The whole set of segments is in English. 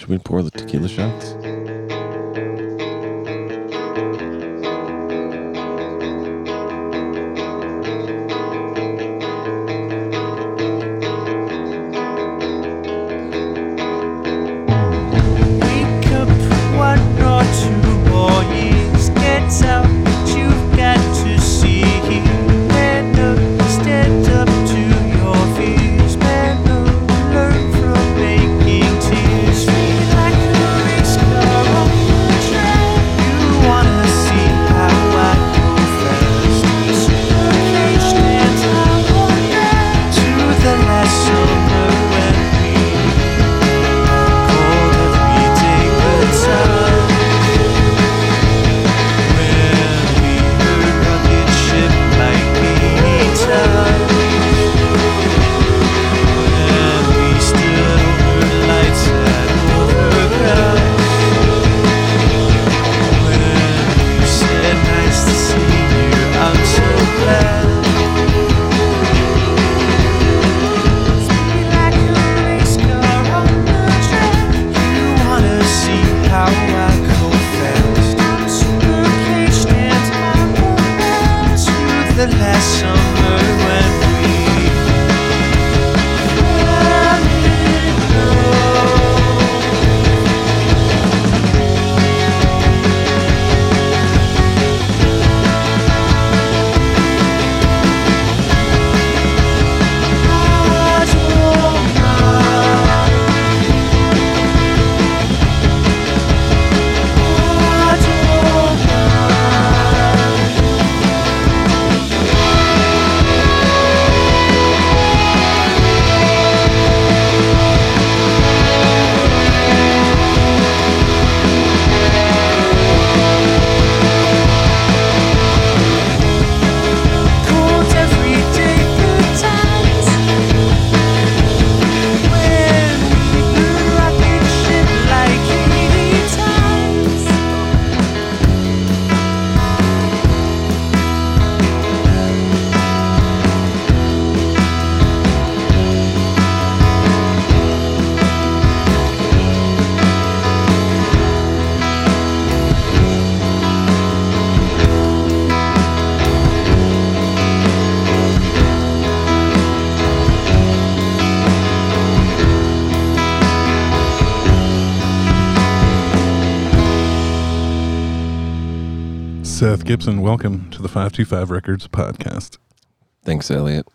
Should we pour the tequila shots? Seth Gibson, welcome to the 525 Records podcast. Thanks, Elliot.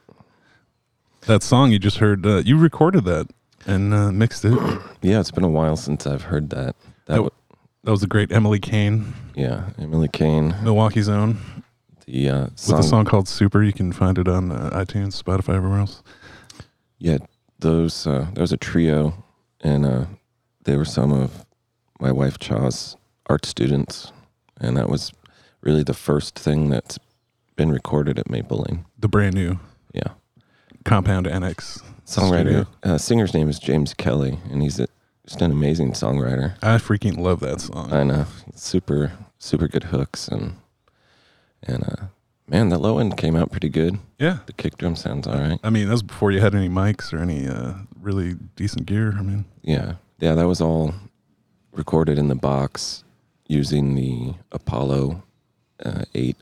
That song you just heard, uh, you recorded that and uh, mixed it. Yeah, it's been a while since I've heard that. That, That- wa- That was the great Emily Kane, yeah, Emily Kane. Milwaukee Zone. The uh, with a song called Super. You can find it on uh, iTunes, Spotify, everywhere else. Yeah, those. Uh, there was a trio, and uh, they were some of my wife Chaw's art students, and that was really the first thing that's been recorded at Maple Lane. The brand new Yeah, Compound Annex songwriter. studio. Uh, singer's name is James Kelly, and he's a, just an amazing songwriter. I freaking love that song. I know, super super good hooks and and uh, man, the low end came out pretty good. yeah. The kick drum sounds all right. I mean, that was before you had any mics or any uh, really decent gear. I mean, Yeah, yeah, that was all recorded in the box using the Apollo uh, eight.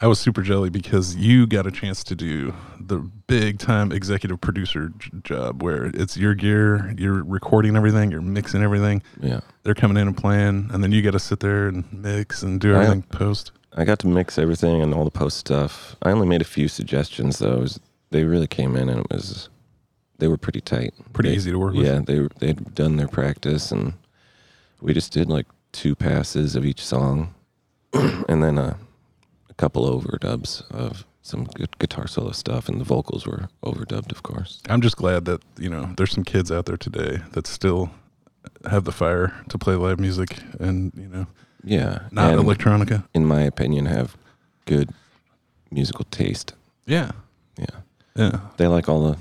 I was super jelly because you got a chance to do the big time executive producer j- job where it's your gear, you're recording everything, you're mixing everything. Yeah, They're coming in and playing, and then you got to sit there and mix and do I- everything post. I got to mix everything and all the post stuff. I only made a few suggestions though. Was- they really came in and it was they were pretty tight, Pretty They- easy to work with. Yeah, they they had done their practice and we just did like two passes of each song, and then uh, a couple overdubs of some good guitar solo stuff, and the vocals were overdubbed, of course. I'm just glad that you know there's some kids out there today that still have the fire to play live music and you know Yeah, not electronica. in my opinion, have good musical taste. Yeah, Yeah, yeah, they like all the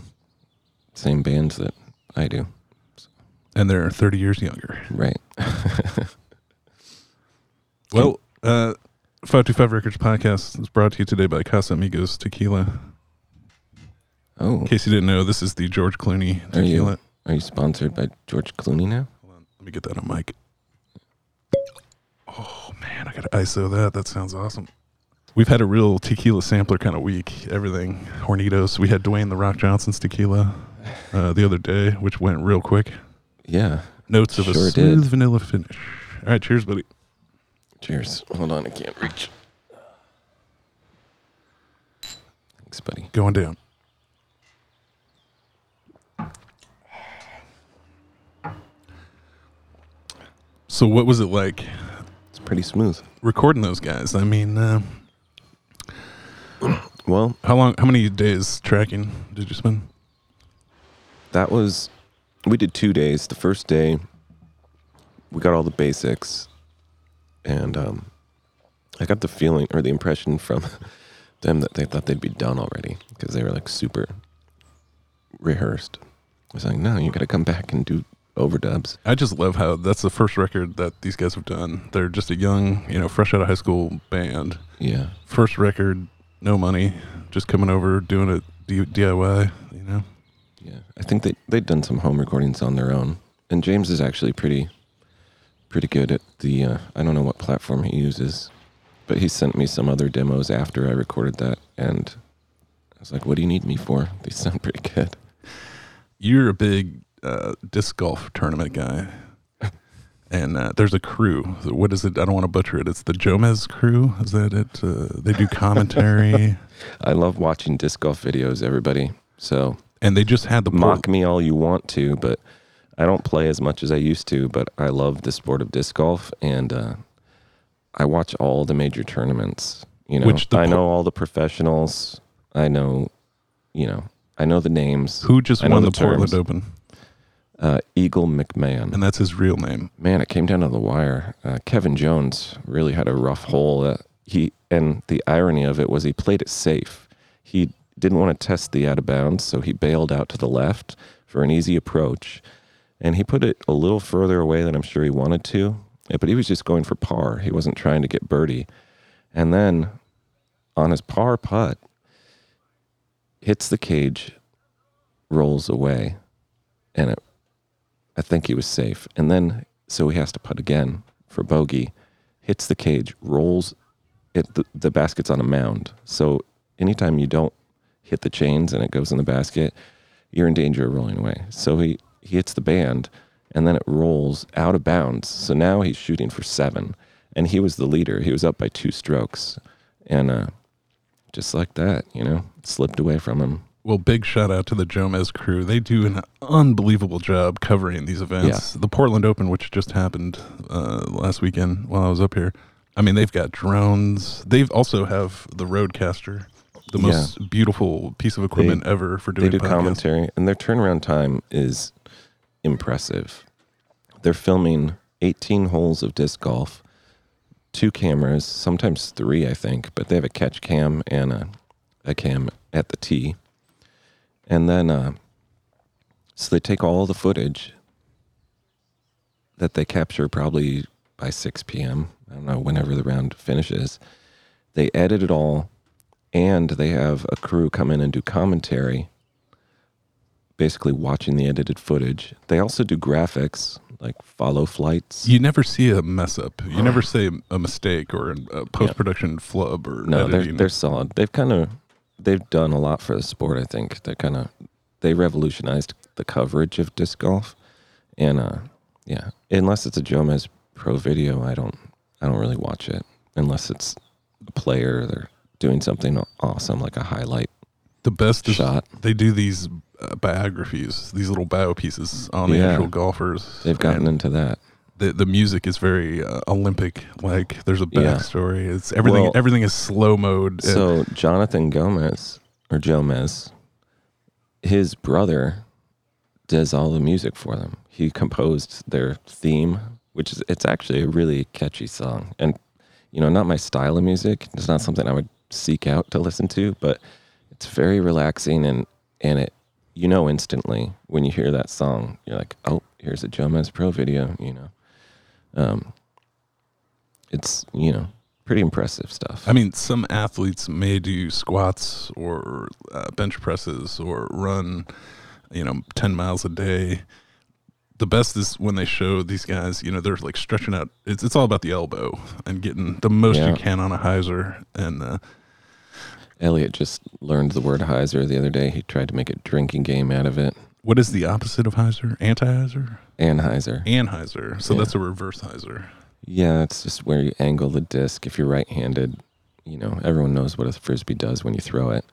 same bands that I do. and they're 30 years younger. Right. Well, uh, 525 Records podcast is brought to you today by Casamigos Tequila. Oh, In case you didn't know, this is the George Clooney Are you- Are you sponsored by George Clooney now? Hold on, let me get that on mic. Oh man, I gotta ISO that. That sounds awesome. We've had a real tequila sampler kind of week. Everything Hornitos. We had Dwayne the Rock Johnson's tequila uh, the other day, which went real quick. Yeah. Notes of a smooth did. vanilla finish. All right, cheers, buddy. Cheers. Hold on, I can't reach. Thanks, buddy. Going down. So, what was it like It's pretty smooth. recording those guys? I mean, uh, Well, how long? How many days tracking did you spend? that was we did two days. The first day, we got all the basics, and um, I got the feeling or the impression from them that they thought they'd be done already because they were like super rehearsed. I was like, no, you got to come back and do overdubs. I just love how that's the first record that these guys have done. They're just a young, you know, fresh out of high school band. Yeah, First record, no money, just coming over doing it DIY. You know, yeah. I think they they'd done some home recordings on their own, and James is actually pretty pretty good at the. Uh, I don't know what platform he uses, but he sent me some other demos after I recorded that, and I was like, "What do you need me for? These sound pretty good." you're a big uh, disc golf tournament guy. And uh, there's a crew. What is it? I don't want to butcher it. It's the Jomez crew. Is that it? Uh, they do commentary, I love watching disc golf videos. Everybody, so and they just had the mock me all you want to, but I don't play as much as I used to. But I love the sport of disc golf, and uh, I watch all the major tournaments. You know, Which the I know all the professionals. I know, you know, I know the names. Who just I won the the, Portland. Open, Uh, Eagle McMahon. and that's his real name. Man, it came down to the wire. Uh, Kevin Jones really had a rough hole. Uh, he and the irony of it was he played it safe. He didn't want to test the out of bounds, so he bailed out to the left for an easy approach, and he put it a little further away than I'm sure he wanted to. Eh, but he was just going for par. He wasn't trying to get birdie. And then on his par putt, hits the cage, rolls away, and it I think he was safe. And then, so he has to putt again for bogey, hits the cage, rolls it, the, the basket's on a mound. So anytime you don't hit the chains and it goes in the basket, you're in danger of rolling away. So he, he hits the band and then it rolls out of bounds. So now he's shooting for seven. And he was the leader. He was up by two strokes. And uh, just like that, you know, slipped away from him. Well, big shout out to the Jomez crew. They do an unbelievable job covering these events. The Portland Open, which just happened uh, last weekend while I was up here. I mean, they've got drones. They've also have the RODECaster, the Yeah. most beautiful piece of equipment ever for doing they do podcasts. commentary and their turnaround time is impressive. They're filming 18 holes of disc golf two cameras sometimes three i think but they have a catch cam and a, a cam at the tee. And then uh, so they take all the footage that they capture probably by 6 p.m i don't know whenever the round finishes. They edit it all and they have a crew come in and do commentary basically watching the edited footage. They also do graphics like follow flights. You never see a mess up. You never say a mistake or a post production flub or no they're, they're solid. They've kind of they've done a lot for the sport i think. They kind of they revolutionized the coverage of disc golf. And uh yeah unless it's a jomez pro video i don't i don't really watch it. Unless it's a player they're doing something awesome like a highlight the best shot they do these uh, biographies, these little bio pieces on the Yeah. actual golfers. they've gotten into that the the music is very uh, Olympic. Like there's a Yeah. backstory. It's everything. Well, everything is slow mode. and- So Jonathan Gomez or Jomez, his brother does all the music for them. He composed their theme, which is it's actually a really catchy song. And you know, not my style of music. It's not something I would seek out to listen to, but it's very relaxing and and it you know instantly when you hear that song, you're like, oh, here's a Jomez Pro video. You know, um, it's you know pretty impressive stuff. I mean, some athletes may do squats or uh, bench presses or run you know, 10 miles a day. The best is when they show these guys, you know, they're like stretching out. It's, it's all about the elbow and getting the most Yeah. you can on a hyzer. And uh, Elliot just learned the word hyzer the other day. He tried to make a drinking game out of it. what is the opposite of hyzer? Anti-hyzer? Anheuser. Anheuser. So Yeah. that's a reverse hyzer. Yeah, it's just where you angle the disc. If you're right-handed, you know everyone knows what a frisbee does when you throw it.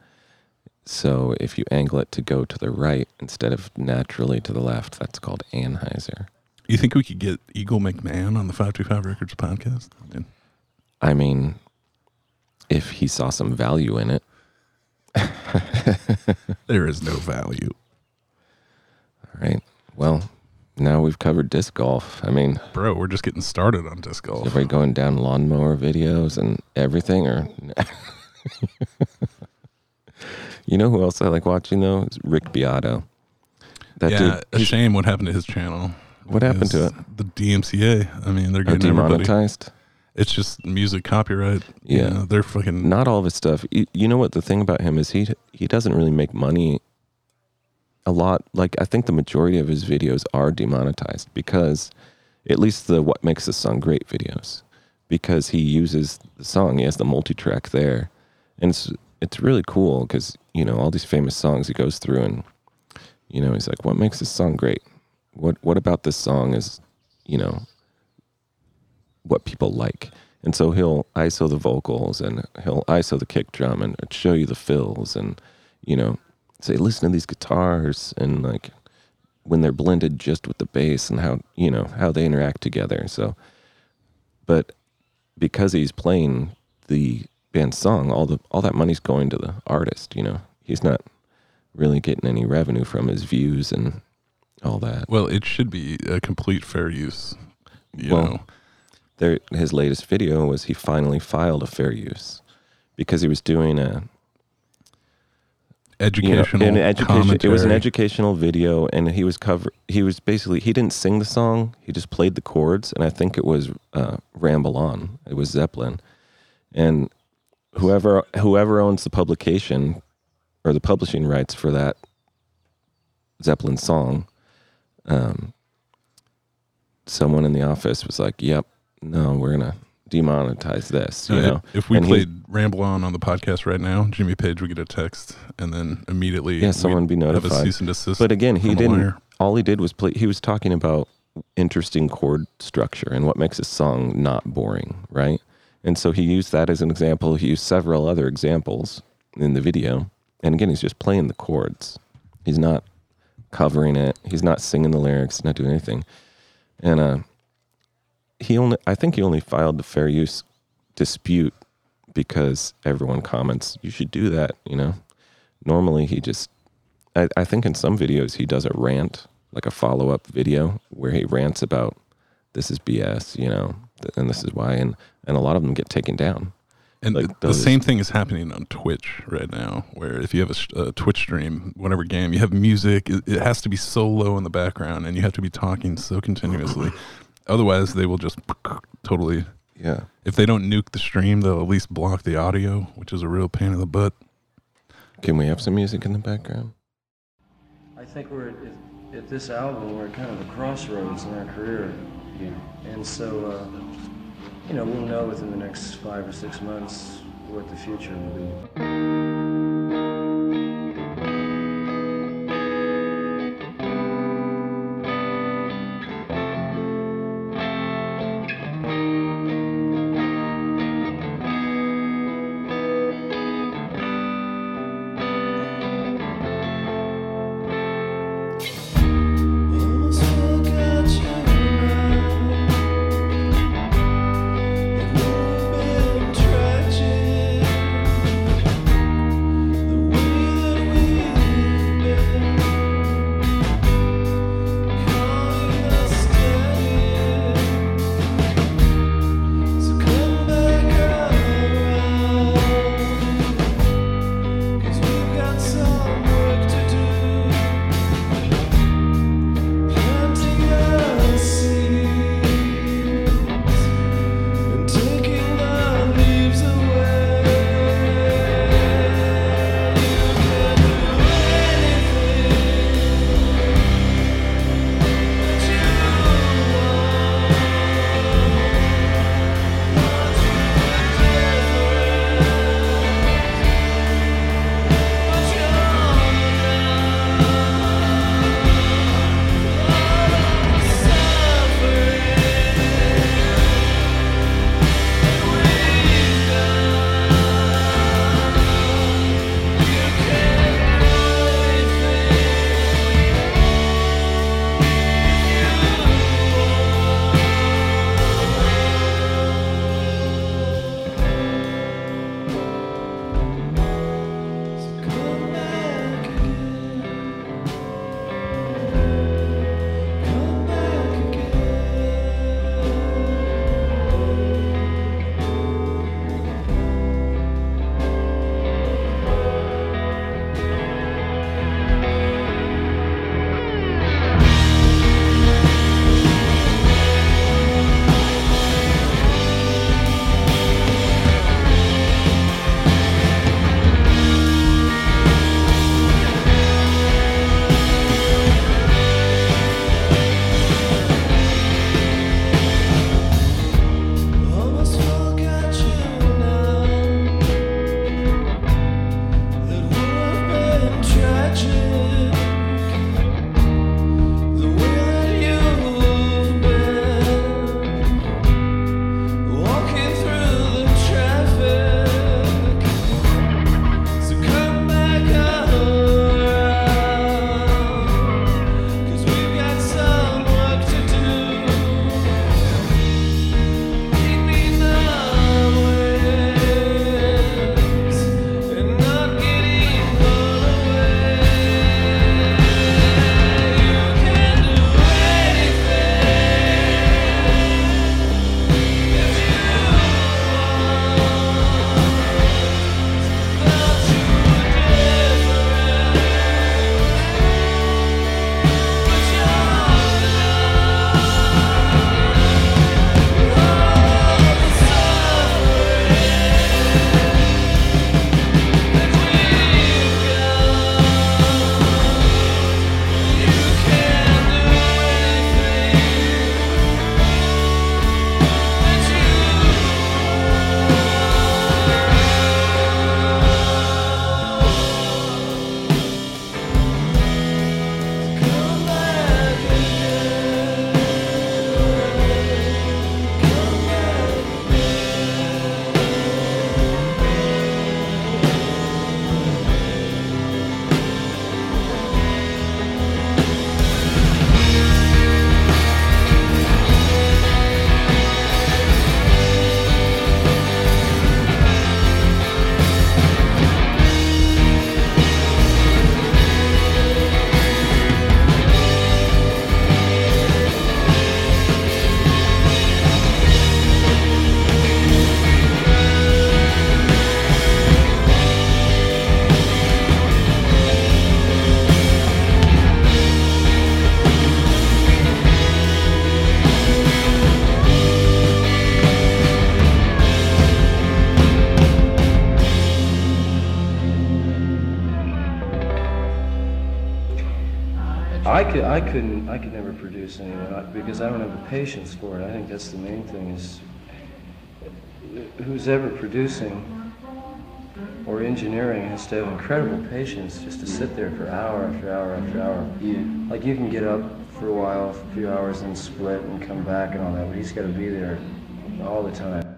So if you angle it to go to the right instead of naturally to the left, that's called anhyzer. You think we could get Eagle McMahon on the 525 Records podcast? I mean, if he saw some value in it, there is no value. all right. Well, now we've covered disc golf. I mean, Bro, we're just getting started on disc golf. Everybody going down lawnmower videos and everything, or you know who else I like watching though? Is Rick Beato. That yeah, dude, a shame what happened to his channel. What happened to Is The DMCA. I mean, they're are getting everybody. It's just music copyright. You Yeah. know, they're fucking. Not all of his stuff. You, you know what the thing about him is he he doesn't really make money. A lot like I think the majority of his videos are demonetized because, at least the what makes the song great videos, because he uses the song. He has the multi track there, and it's it's really cool because you know all these famous songs he goes through and you know he's like what makes this song great what what about this song is you know what people like. And so he'll iso the vocals and he'll iso the kick drum and show you the fills and you know say listen to these guitars and like when they're blended just with the bass and how you know how they interact together. So but because he's playing the band's song all the all that money's going to the artist you know? He's not really getting any revenue from his views and all that. Well, it should be a complete fair use. You Well, know, there his latest video was he finally filed a fair use because he was doing a you know, educational. an education it was an educational video and he was cover he was basically he didn't sing the song he just played the chords and i think it was uh, ramble on it was zeppelin and whoever whoever owns the publication or the publishing rights for that zeppelin song um, someone in the office was like yep no we're gonna demonetize this you know if we And he- played Ramble On on the podcast right now, Jimmy Page would get a text and then immediately Yeah, someone we'd be have a notified. cease and desist. But again, he didn't. All he did was play. He was talking about interesting chord structure and what makes a song not boring, right? And so he used that as an example. He used several other examples in the video. And again, he's just playing the chords. He's not covering it. He's not singing the lyrics. Not doing anything. And uh, he only. I think he only filed the fair use dispute because everyone comments you should do that. You know. Normally, he just I, I think in some videos he does a rant, like a follow up video where he rants about this is BS, you know, th- and this is why, and and a lot of them get taken down. And like the, the same thing is happening on Twitch right now, where if you have a, a Twitch stream, whatever game, you have music, it, it has to be so low in the background and you have to be talking so continuously. Otherwise, they will just totally, Yeah, if they don't nuke the stream, they'll at least block the audio, which is a real pain in the butt. can we have some music in the background? I think we're at, at this album, we're at kind of a crossroads in our career. And so, uh, you know, we'll know within the next five or six months what the future will be. I could, I couldn't, I could never produce anyone because I don't have the patience for it. I think that's the main thing is who's ever producing or engineering has to have incredible patience just to sit there for hour after hour after hour. Yeah. Like you can get up for a while, for a few hours, and split and come back and all that, but he's got to be there all the time.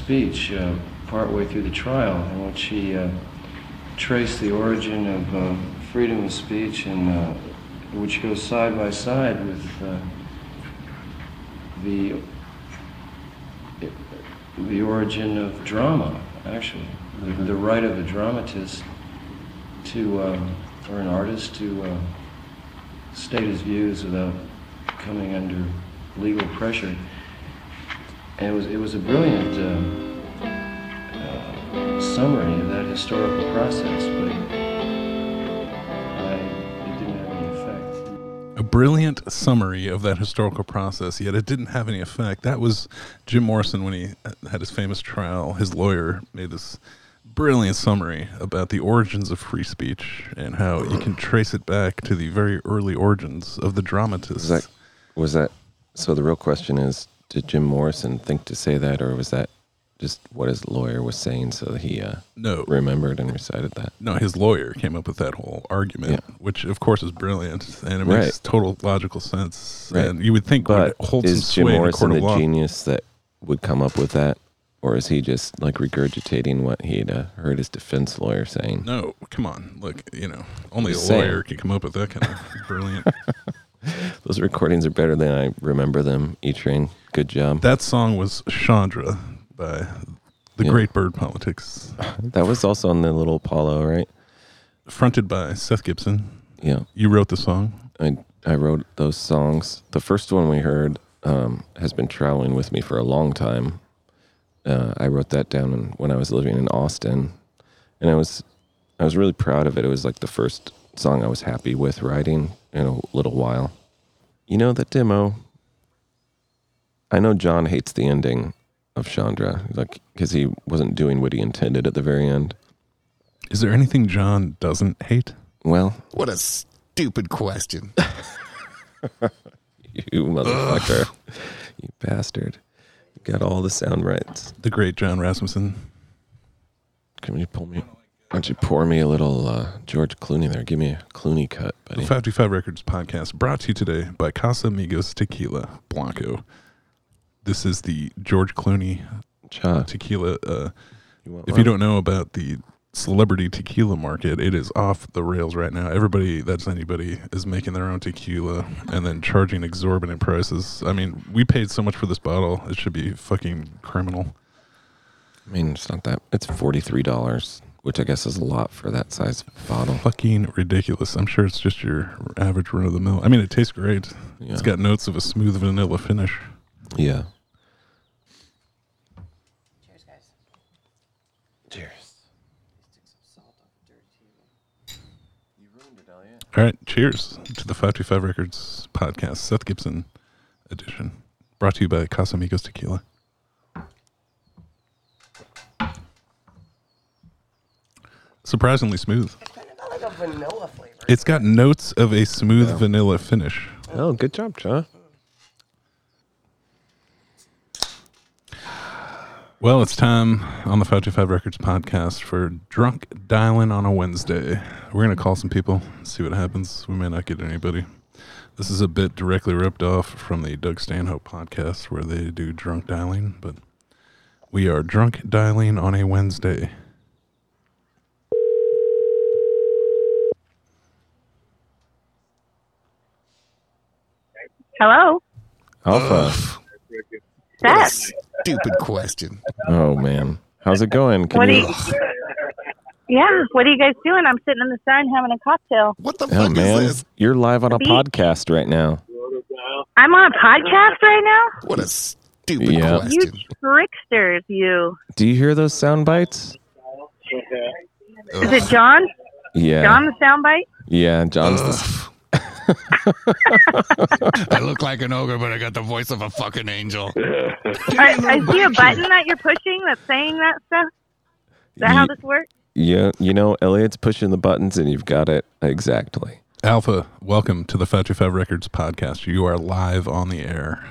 Speech uh, partway through the trial in which he uh, traced the origin of uh, freedom of speech and uh, which goes side by side with uh, the the origin of drama, actually, the, the right of a dramatist to um, or an artist to uh, state his views without coming under legal pressure. And it was it was a brilliant uh, uh, summary of that historical process, but I, it didn't have any effect. A brilliant summary of that historical process, yet it didn't have any effect. That was Jim Morrison when he had his famous trial. His lawyer made this brilliant summary about the origins of free speech and how you can trace it back to the very early origins of the dramatists. Was that was that? So the real question is, did Jim Morrison think to say that, or was that just what his lawyer was saying, so he uh, No, remembered and recited that. no, his lawyer came up with that whole argument, Yeah. which of course is brilliant and it Right. makes total logical sense. Right. And you would think But would is Jim Morrison the law. genius that would come up with that, or is he just like regurgitating what he'd uh, heard his defense lawyer saying? No, come on. Look, you know, only a saying. lawyer can come up with that kind of brilliant. Those recordings are better than I remember them. E Train, good job. That song was Chandra by the Yeah. Great Bird Politics, That was also on the little Apollo, right? fronted by Seth Gibson. Yeah, You wrote the song. I I wrote those songs. The first one we heard um, has been traveling with me for a long time. Uh, I wrote that down when- when I was living in Austin, and I was I was really proud of it. It was like the first song I was happy with writing in a little while. You know the demo. I know John hates the ending of Chandra, like because he wasn't doing what he intended at the very end. Is there anything John doesn't hate? Well, What a stupid question. you motherfucker, you bastard, you got all the sound rights. The great John Rasmussen. Can you pull me? Why don't you pour me a little uh, George Clooney there? Give me a Clooney cut, The buddy. 55 Records podcast brought to you today by Casamigos Tequila Blanco. This is the George Clooney Cha, tequila. Uh, you if you don't know about the celebrity tequila market, it is off the rails right now. Everybody that's anybody is making their own tequila and then charging exorbitant prices. I mean, we paid so much for this bottle; it should be fucking criminal. I mean, it's not that. It's forty three dollars, which I guess is a lot for that size bottle. Fucking ridiculous. I'm sure it's just your average run of the mill. I mean, it tastes great. Yeah. It's got notes of a smooth vanilla finish. Yeah. Cheers, guys. Cheers. Stick some salt off the dirt table. You ruined it, Elliot. All right, cheers to the 525 Records podcast, Seth Gibson edition, brought to you by Casamigos Tequila. Surprisingly smooth. Kind of like a vanilla flavor. It's got notes of a smooth vanilla finish. Oh, good job, Cha. Well, it's time on the 525 Records podcast for Drunk Dialing on a Wednesday. We're going to call some people, see what happens. We may not get anybody. This is a bit directly ripped off from the Doug Stanhope podcast where they do drunk dialing, but we are drunk dialing on a Wednesday. Hello, Alpha. What a Seth. stupid question. Oh man, how's it going? Can What do you? you? Yeah, what are you guys doing? I'm sitting in the sun having a cocktail. What the Oh fuck man, is this? you're live on a Beat. podcast right now. I'm on a podcast right now. What a stupid Yeah. You question. tricksters, you. Do you hear those sound bites? Is Ugh. it John? Yeah. John the soundbite? Yeah, John's the Ugh. I look like an ogre, but I got the voice of a fucking angel. I, I see a button that you're pushing that's saying that stuff. Is that how this works? Yeah, you know, Elliot's pushing the buttons and you've got it exactly. Alpha, welcome to the 525 Records podcast. You are live on the air.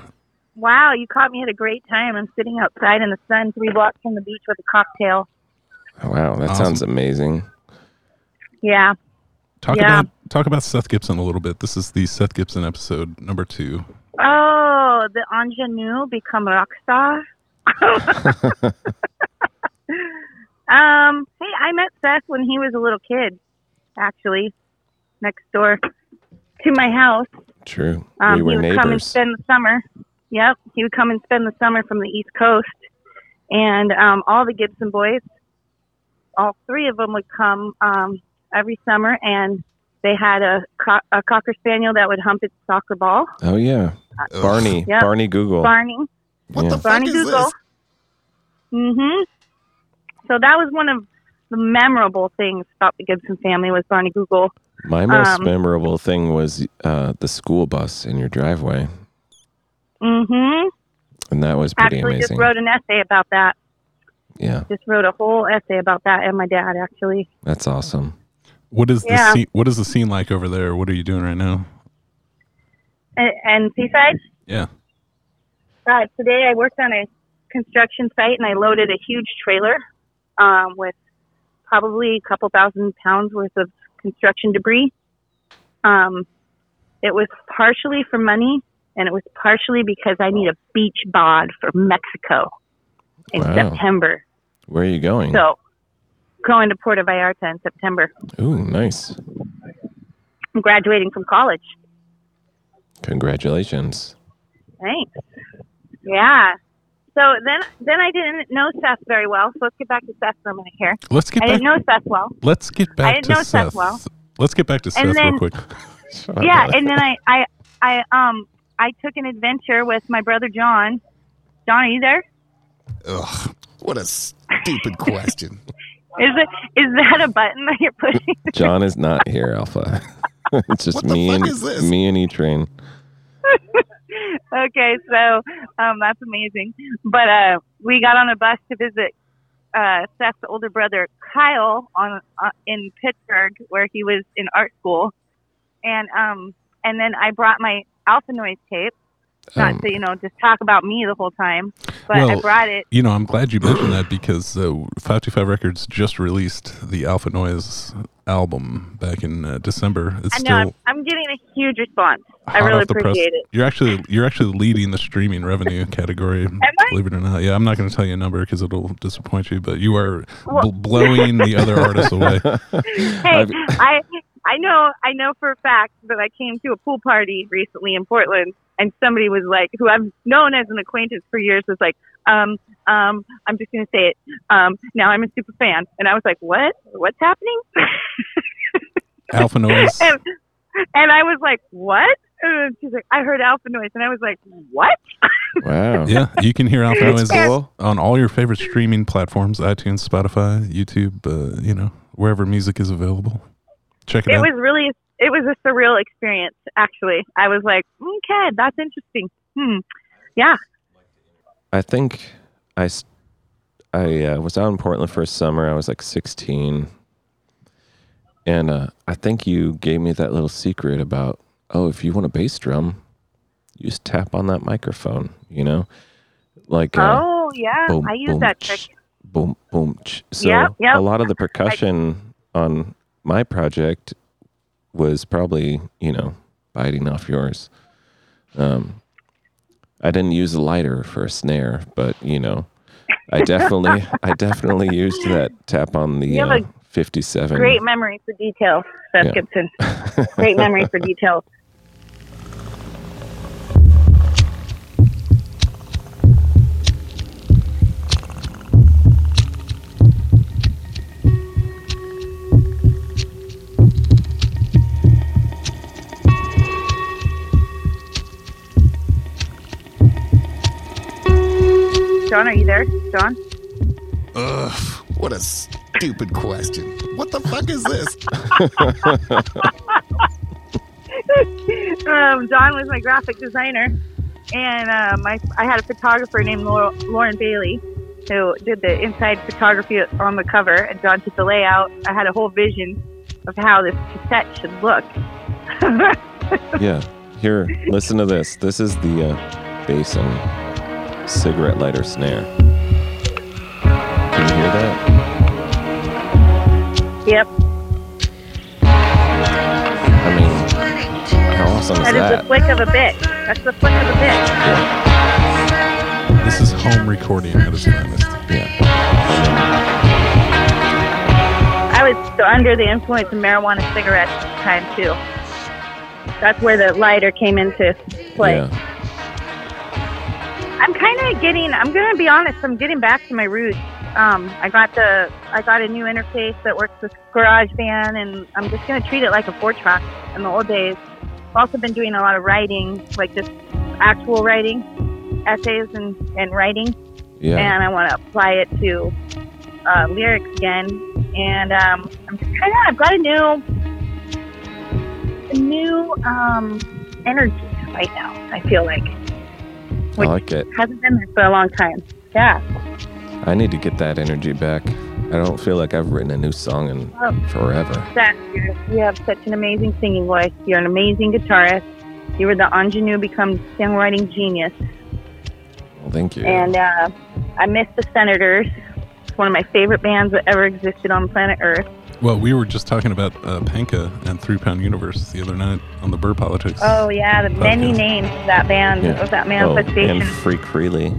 Wow, you caught me at a great time. I'm sitting outside in the sun, three blocks from the beach with a cocktail. Wow, that Awesome. sounds amazing. Yeah. Talk Yeah. about talk about Seth Gibson a little bit. This is the Seth Gibson episode number two. Oh, the ingenue become rock star. um, hey, I met Seth when he was a little kid, actually, next door to my house. True. Um, we were he would come and spend the summer. Yep, he would come and spend the summer from the East Coast, and um, all the Gibson boys, all three of them would come um, every summer, and they had a, co- a cocker spaniel that would hump its soccer ball. Oh yeah, Ugh. Barney. Yep. Barney Google. Barney, What Yeah. the fuck Barney is Google. this? hmm So that was one of the memorable things about the Gibson family was Barney Google. My most Um, memorable thing was uh, the school bus in your driveway, Mm hmm and that was pretty Actually, amazing. just wrote an essay about that. yeah, Just wrote a whole essay about that and my dad actually. that's awesome. What is the scene, what is the scene like over there? What are you doing right now? And, and Seaside. Yeah. Uh, today I worked on a construction site and I loaded a huge trailer um, with probably a couple thousand pounds worth of construction debris. Um, it was partially for money and it was partially because I need a beach bod for Mexico in Wow. September. Where are you going? So going to Puerto Vallarta in September. Ooh, nice. I'm graduating from college. Congratulations. Thanks. Yeah. So then, then I didn't know Seth very well. So let's get back to Seth for a minute here. Let's get I back. didn't know Seth well. Let's get back I didn't to know Seth Seth. well. Let's get back to Seth then- real quick. yeah, and then I, I, I, um, I took an adventure with my brother John. John, are you there? Ugh, what a stupid question. Is it is that a button that you're pushing? John is not here, Alpha. it's just me and me and E Train. okay, so um, that's amazing. But uh, we got on a bus to visit uh, Seth's older brother Kyle on uh, in Pittsburgh, where he was in art school, and um, and then I brought my Alpha Noise tape. Not Um, to you know just talk about me the whole time, but I brought it. You know, I'm glad you mentioned that because uh, 525 Records just released the Alpha Noise album back in uh, December. It's I know still I'm, I'm getting a huge response. I really off the press. appreciate it. You're actually you're actually leading the streaming revenue category. I? Believe it or not, yeah. I'm not going to tell you a number because it'll disappoint you, but you are Well- bl- blowing the other artists away. Hey, I've- I I know I know for a fact that I came to a pool party recently in Portland, and somebody was like, who I've known as an acquaintance for years, was like, um, um, I'm just gonna say it. Um, now I'm a super fan, and I was like, what? What's happening? Alpha Noise. and and I was like, what? And she's like, I heard alpha noise, and I was like, what? Wow. Yeah, you can hear Alpha Noise cool. on all your favorite streaming platforms: iTunes, Spotify, YouTube. Uh, you know, wherever music is available. Check it, It out. It was really, it was a surreal experience. Actually, I was like, okay, that's interesting. Hmm. Yeah. I think I uh, was out in Portland for a summer. I was like 16. And uh, I think you gave me that little secret about, oh, if you want a bass drum, you just tap on that microphone, you know? Like, uh, oh yeah, boom, I use boom, that ch- trick. boom, boom. ch- So Yep, yep. a lot of the percussion on my project was probably, you know, biting off yours. Um, I didn't use a lighter for a snare, but you know, I definitely, I definitely used that tap on the uh, 57. Great memory for details, Seth Yeah. Gibson. Great memory for details. John, are you there? John? Ugh, what a stupid question. What the fuck is this? um, John was my graphic designer, and um, I, I had a photographer named Lauren Bailey who did the inside photography on the cover, and John did the layout. I had a whole vision of how this cassette should look. Yeah. Here, listen to this. This is the uh, bass and cigarette lighter snare. Can you hear that? yep, I mean, how awesome is that? that is the flick of a bit. That's the flick of a bit. Yeah. This is home recording at its finest. Yeah. I was so under the influence of marijuana cigarettes at the time too. That's where the lighter came into play. Yeah. I'm kind of getting. I'm gonna be honest. I'm getting back to my roots. Um, I got the. I got a new interface that works with GarageBand, and I'm just gonna treat it like a four track. In the old days, I've also been doing a lot of writing, like just actual writing, essays and and writing, Yeah. and I want to apply it to uh, lyrics again. And um, I'm just kind of. I've got a new, a new um, energy right now. I feel like I like it. hasn't been there for a long time. Yeah. I need to get that energy back. I don't feel like I've written a new song in Oh. forever. You have such an amazing singing voice. You're an amazing guitarist. You were the ingenue become songwriting genius. Well, thank you. And uh, I miss the Senators. It's one of my favorite bands that ever existed on planet Earth. Well, we were just talking about uh, Panka and Three Pound Universe the other night on the Burr Politics. Oh yeah, the many names of that band Yeah. of that Oh, and Freak Freely.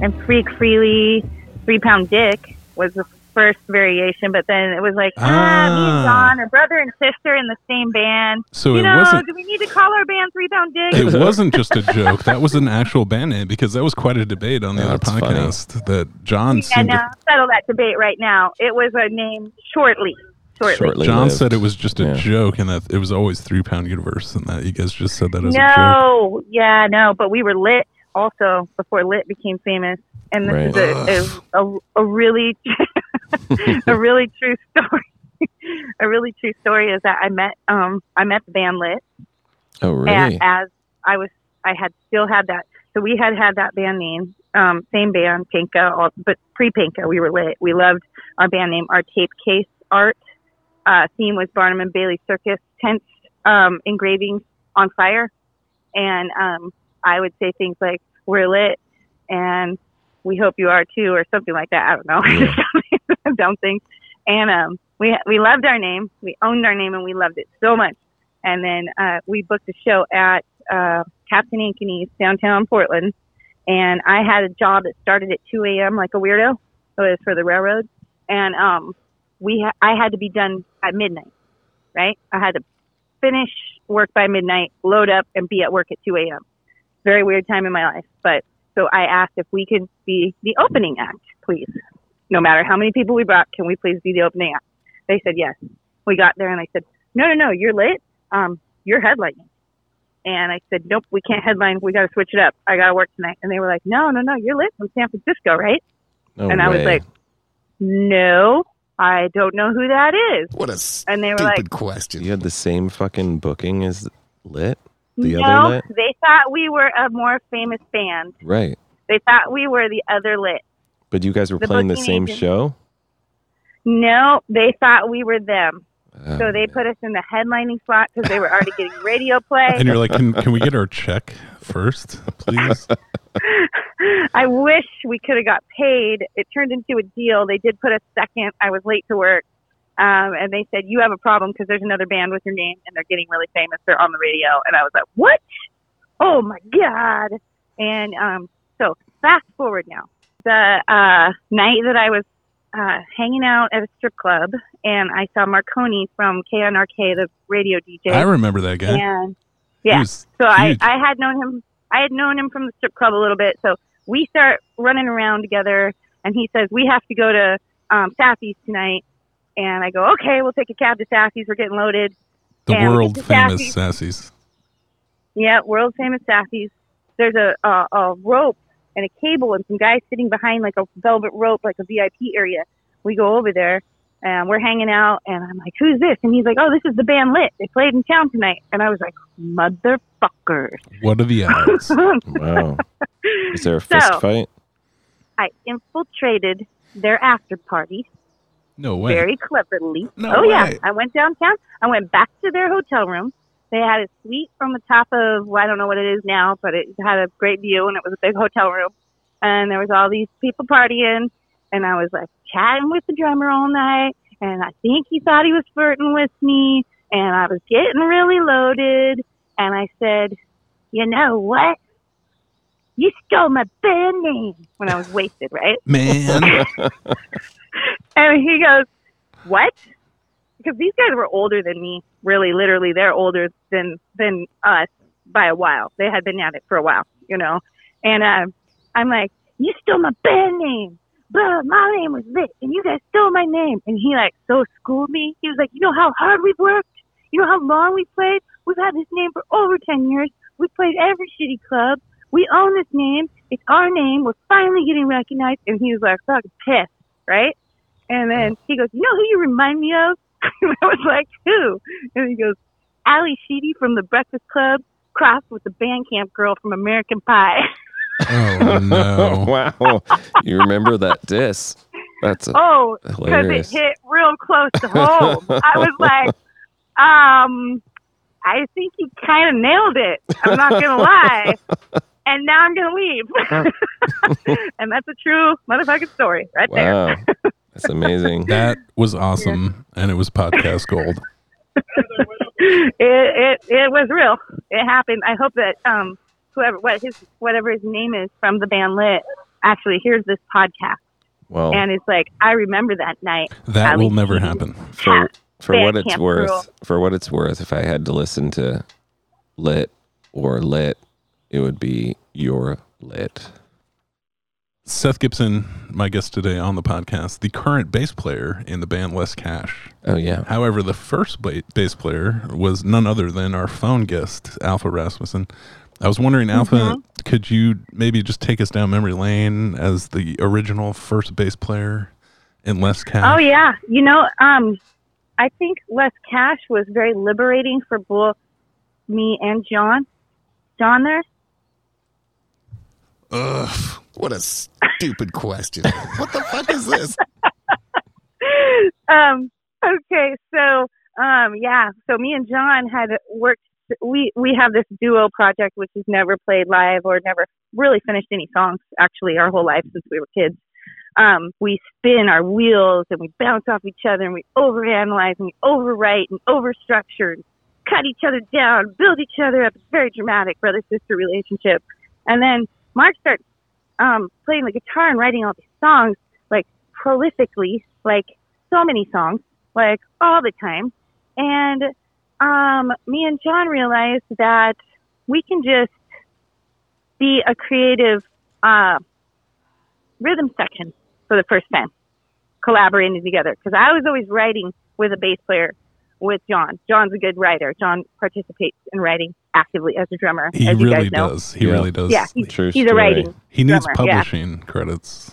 and Freak Freely, Three Pound Dick was the first variation, but then it was like, ah, me Ah. and John are brother and sister in the same band. So you it know, wasn't- do we need to call our band Three Pound Dick? It wasn't just a joke. That was an actual band name because that was quite a debate on the Oh, other that's funny. podcast that John yeah, seemed no, to, settle that debate right now. It was a name shortly. Shortly. Shortly John lived. said it was just a Yeah. joke and that it was always Three Pound Universe and that you guys just said that as a joke. No, yeah, no, but we were lit also before lit became famous, and this Right. is a, a, a, a really a really true story. a really true story is that I met um I met the band lit Oh, really? and as I was I had still had that so we had had that band name um same band Pinka all, but pre Pinka we were lit we loved our band name our tape case art uh theme was Barnum and Bailey Circus tents um engravings on fire. And um I would say things like we're lit and we hope you are too or something like that. I don't know. Dumb things. And um we we loved our name. We owned our name and we loved it so much. And then uh, we booked a show at uh, Captain Ankeny's downtown Portland. And I had a job that started at 2 a.m. like a weirdo. It was for the railroad, and um, we ha- I had to be done at midnight. Right, I had to finish work by midnight, load up, and be at work at 2 a.m. Very weird time in my life, but so I asked if we could be the opening act, please. No matter how many people we brought, can we please be the opening act? They said yes. We got there and I said, no, no, no, you're lit um, you're headlining. And I said, nope, we can't headline. We got to switch it up. I got to work tonight. And they were like, no, no, no, you're lit from San Francisco, right? no and I was like, no, I don't know who that is. What a And they were stupid like, question. you had the same fucking booking as Lit? The no, other Lit? they thought we were a more famous band. Right. They thought we were the other lit. But you guys were The playing the same agent- show? No, they thought we were them. Oh, So they put us in the headlining slot because they were already getting radio play. And you're like, can, can we get our check first, please? I wish we could have got paid. It turned into a deal. They did put a second. I was late to work. Um, and they said, you have a problem because there's another band with your name and they're getting really famous. They're on the radio. And I was like, what? Oh my God. And, um, so fast forward now. The, uh, night that I was, uh, hanging out at a strip club and I saw Marconi from KNRK, the radio DJ. I remember that guy. And yeah, so I. I had known him. I had known him from the strip club a little bit. So we start running around together, and he says we have to go to um, Sassy's tonight. And I go, okay, we'll take a cab to Sassy's. We're getting loaded. the and world famous Sassy's. Yeah, world famous Sassy's. There's a, a a rope and a cable and some guys sitting behind like a velvet rope, like a VIP area. We go over there and we're hanging out and I'm like, Who's this? And he's like, Oh, this is the band lit. They played in town tonight and I was like, Motherfuckers. What are the odds? Wow. Is there a fist So- fight? I infiltrated their after party No way. very cleverly. No oh yeah. I went downtown. I went back to their hotel room. They had a suite from the top of well, I don't know what it is now, but it had a great view and it was a big hotel room. And there was all these people partying, and I was like chatting with the drummer all night. And I think he thought he was flirting with me, and I was getting really loaded. And I said, "You know what? You stole my band name." When I was wasted, right? Man. And he goes, "What?" Because these guys were older than me. Really, literally, they're older than than us by a while. They had been at it for a while, you know. And uh, I'm like, "You stole my band name." But my name was Lit, and you guys stole my name. And he like so schooled me. He was like, "You know how hard we've worked. You know how long we played. We've had this name for over ten years. We played every shitty club. We own this name. It's our name. We're finally getting recognized." And he was like, "Fucking pissed, right?" And then he goes, You know who you remind me of? I was like, Who? And he goes, Ally Sheedy from the Breakfast Club, crossed with the band camp girl from American Pie. Oh no. wow. You remember that diss. That's a, oh, because it hit real close to home. I was like, um, I think you kind of nailed it. I'm not going to lie. and now I'm gonna leave. and that's a true motherfucking story right there. That's amazing. That was awesome, and it was podcast gold. it, it it was real. It happened. I hope that um whoever what his whatever his name is from the band Lit actually hears this podcast Well, and it's like I remember that night. That will never happen. for for what it's Camp worth, Cruel. for what it's worth, if I had to listen to lit or lit, it would be your lit. Seth Gibson, my guest today on the podcast, the current bass player in the band Les Cash. Oh yeah. However, the first ba- bass player was none other than our phone guest, Alpha Rasmussen. I was wondering, Alpha, Mm-hmm. could you maybe just take us down memory lane as the original first bass player in Les Cash? Oh yeah, you know, um, I think Les Cash was very liberating for both me and John. John there. Ugh, what a stupid question. What the fuck is this? um, okay, so um, yeah, so me and John had worked. We we have this duo project which has never played live or never really finished any songs actually our whole life since we were kids. Um, we spin our wheels and we bounce off each other and we overanalyze and we overwrite and overstructure and cut each other down, build each other up. It's very dramatic brother sister relationship. And then Mark starts um, playing the guitar and writing all these songs like prolifically, like so many songs, like all the time. And um, me and John realized that we can just be a creative uh, rhythm section for the first time, collaborating together. Because I was always writing with a bass player with John. John's a good writer. John participates in writing actively as a drummer, he as you really guys know. does. He Yeah. really does. Yeah, he's, True he's a writing. he needs drummer, yeah. publishing credits.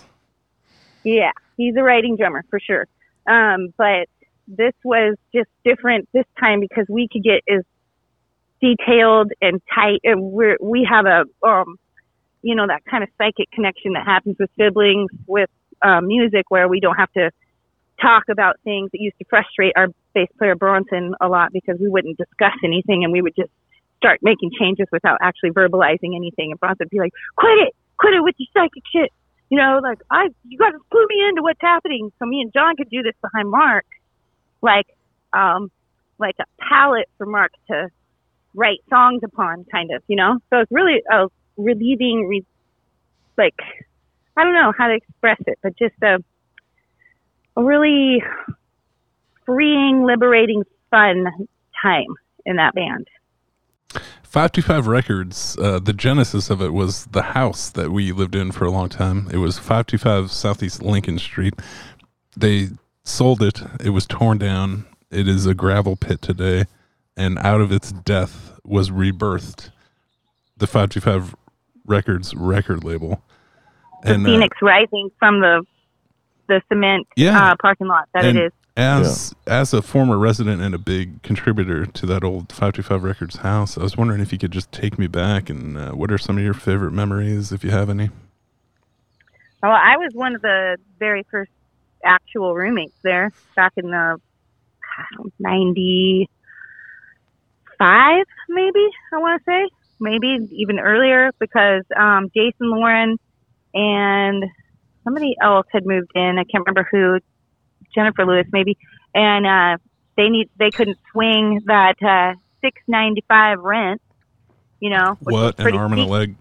Yeah, he's a writing drummer for sure. Um, but this was just different this time because we could get as detailed and tight, and we're we have a um, you know, that kind of psychic connection that happens with siblings with uh, music, where we don't have to talk about things that used to frustrate our bass player Bronson a lot because we wouldn't discuss anything and we would just start making changes without actually verbalizing anything. And Bronson would be like, "Quit it, quit it with your psychic shit." You know, like I, you got to clue me into what's happening. So me and John could do this behind Mark, like, um, like a palette for Mark to write songs upon, kind of. You know, so it's really a relieving, re- like, I don't know how to express it, but just a, a really freeing, liberating, fun time in that band. 525 Records, uh, the genesis of it was the house that we lived in for a long time. It was 525 Southeast Lincoln Street. They sold it, it was torn down. It is a gravel pit today. And out of its death was rebirthed the 525 Records record label. The And uh, Phoenix Rising from the the cement Yeah. uh, parking lot that and it is. As as a former resident and a big contributor to that old 525 Records house, I was wondering if you could just take me back and uh, what are some of your favorite memories, if you have any? Well, I was one of the very first actual roommates there back in the ninety five, maybe I want to say, maybe even earlier, because um, Jason Lauren and somebody else had moved in. I can't remember who, Jennifer Lewis maybe, and uh, they need they couldn't swing that uh, six ninety five rent. You know, What an pretty arm and a leg.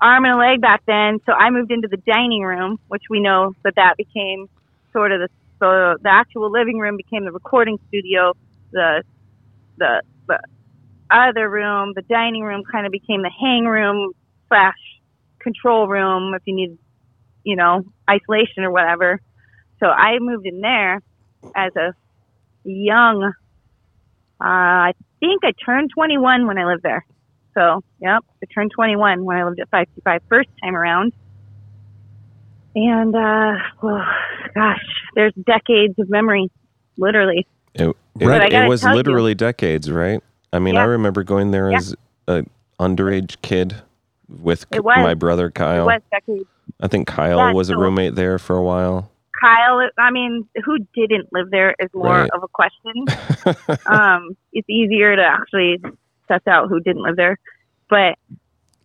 Arm and a leg back then. So I moved into the dining room, which we know that that became sort of the so the actual living room became the recording studio. The the the other room, the dining room, kind of became the hang room slash control room if you need, you know, isolation or whatever. So I moved in there as a young. Uh, I think I turned 21 when I lived there. So, yep, I turned 21 when I lived at 525 first time around. And, uh, well, gosh, there's decades of memory, literally. It, it, it was tell you- literally decades, right? I mean, I remember going there Yeah. as an underage kid with my brother Kyle. It was decades. I think Kyle Yeah, was a roommate there for a while. Kyle, I mean, who didn't live there is more Right. of a question. um, it's easier to actually suss out who didn't live there. But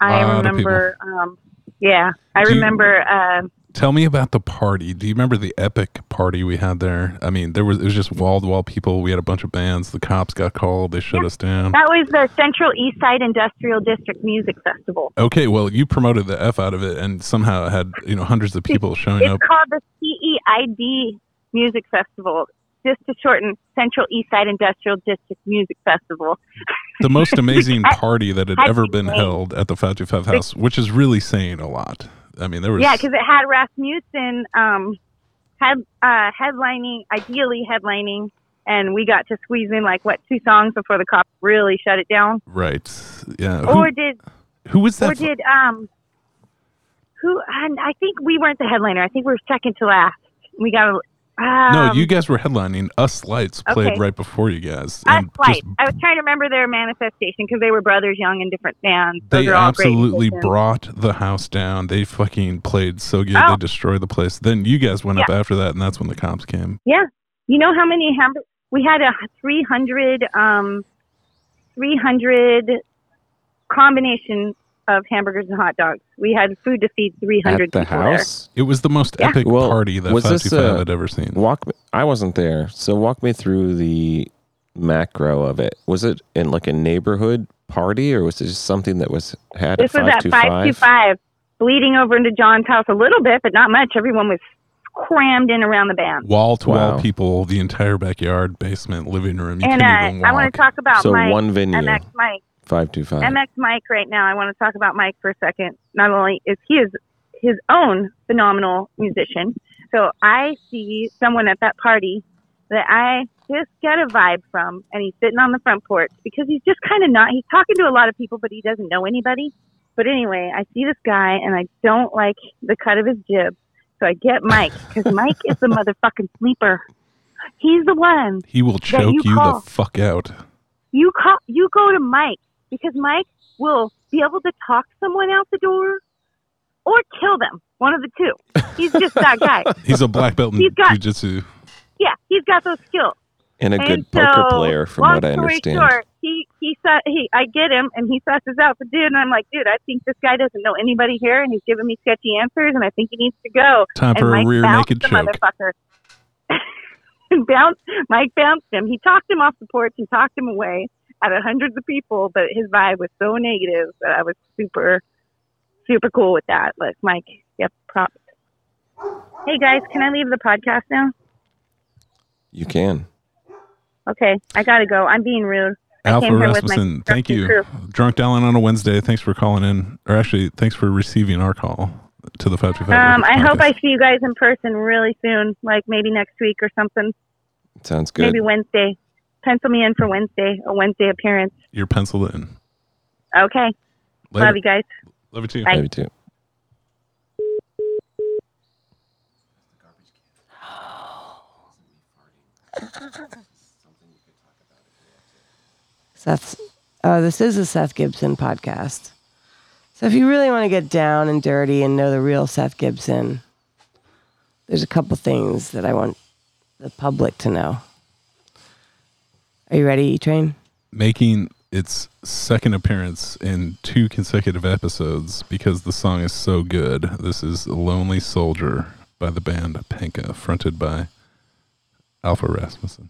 I remember. Um, yeah, I Do you- remember. Uh, Tell me about the party. Do you remember the epic party we had there? I mean, there was it was just wall to wall people. We had a bunch of bands. The cops got called. They shut us down. that was the Central East Side Industrial District Music Festival. Okay, well, you promoted the f out of it, and somehow it had you know hundreds of people showing up. It's up. called the CEID Music Festival, just to shorten Central East Side Industrial District Music Festival. The most amazing party that had ever been held at the Five Two Five House, which is really saying a lot. I mean, there was Yeah, because it had Rasmussen um, head, uh, headlining, ideally headlining, and we got to squeeze in like what two songs before the cops really shut it down. right. Yeah. Who, Or did who was that? or did um who? And I think we weren't the headliner. I think we were second to last. We got a um, no, you guys were headlining. Us Lights played okay. right before you guys. Us and Light. just- I was trying to remember their manifestation because they were brothers young in different bands. Those They are all great absolutely brought the house down. They fucking played so good. Oh. They destroyed the place. Then you guys went up after that, and that's when the cops came. Yeah. You know how many we had a 300 um 300 combination of hamburgers and hot dogs. We had food to feed 300 At the people there. house? It was the most Yeah. epic Well, party that was Five this, Five uh, had ever seen. Walk. me- I wasn't there, so walk me through the macro of it. Was it in like a neighborhood party, or was it just something that was had This at was at 525 bleeding over into John's house a little bit, but not much. Everyone was crammed in around the band. Wall to wall Wow. people, the entire backyard, basement, living room. You and couldn't uh, even walk. I want to talk about So Mike, one venue, MX Mike. Five two five. MX Mike right now. I want to talk about Mike for a second. Not only is he is his own phenomenal musician, so I see someone at that party that I just get a vibe from, and he's sitting on the front porch because he's just kind of not. He's talking to a lot of people, but he doesn't know anybody. But anyway, I see this guy, and I don't like the cut of his jib, so I get Mike because Mike is the motherfucking sleeper. He's the one he will choke you you, the fuck out. you call you go to Mike because Mike will be able to talk someone out the door or kill them. One of the two. He's just that guy. He's a black belt in He's got- jujitsu. Yeah, he's got those skills. and a and good poker so, player, from long what I story understand. Short, he he sa- he I get him and he susses out the dude and I'm like, dude, I think this guy doesn't know anybody here and he's giving me sketchy answers and I think he needs to go. Time and for a Mike rear naked the choke. motherfucker. and bounced Mike bounced him. He talked him off the porch and talked him away out of hundreds of people, but his vibe was so negative that I was super super cool with that. Like Mike, yep, props. Hey guys, can I leave the podcast now? You can. Okay, I gotta go. I'm being rude. Alpha came here with my Rasmussen, thank you. crew. Drunk Dallin on a Wednesday. Thanks for calling in. Or actually, thanks for receiving our call to the 525. Um, I Records hope. I see you guys in person really soon, like maybe next week or something. Sounds good. Maybe Wednesday. Pencil me in for Wednesday, a Wednesday appearance. You're penciled in. Okay. Later. Love you guys. Love you too. Bye. you too. Seth's. Oh, uh, this is a Seth Gibson podcast. So if you really want to get down and dirty and know the real Seth Gibson, there's a couple things that I want the public to know. Are you ready, E Train? Making its second appearance in two consecutive episodes because the song is so good. This is Lonely Soldier by the band Panka, fronted by Alpha Rasmussen.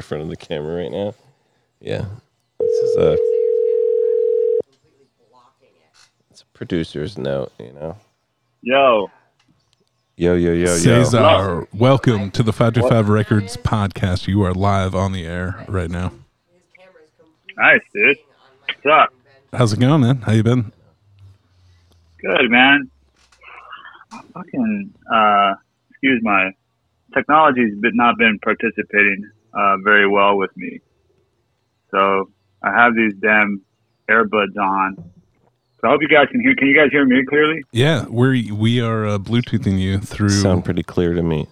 In front of the camera right now. Yeah, this is a it's a producer's note, you know. Yo, Yo yo yo yo. Cesar, welcome to the 525 Records podcast. You are live on the air right now. nice, dude. What's up? How's it going, man? How you been? Good, man. Fucking, uh, excuse my technology's been not been participating uh, very well with me. So I have these damn earbuds on. So I hope you guys can hear. Can you guys hear me clearly? Yeah, we we are uh, Bluetoothing you through Sound pretty clear to me.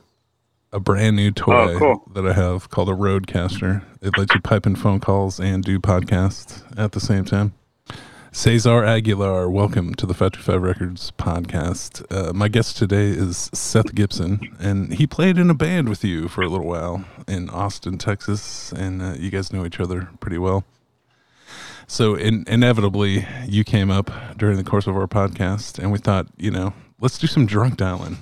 a brand new toy Oh, cool. that I have called a RODECaster. It lets you pipe in phone calls and do podcasts at the same time. Cesar Aguilar, welcome to the Factory Five Records podcast. Uh, my guest today is Seth Gibson, and he played in a band with you for a little while in Austin, Texas, and uh, you guys know each other pretty well. So, in, inevitably, you came up during the course of our podcast, and we thought, you know, let's do some drunk dialing.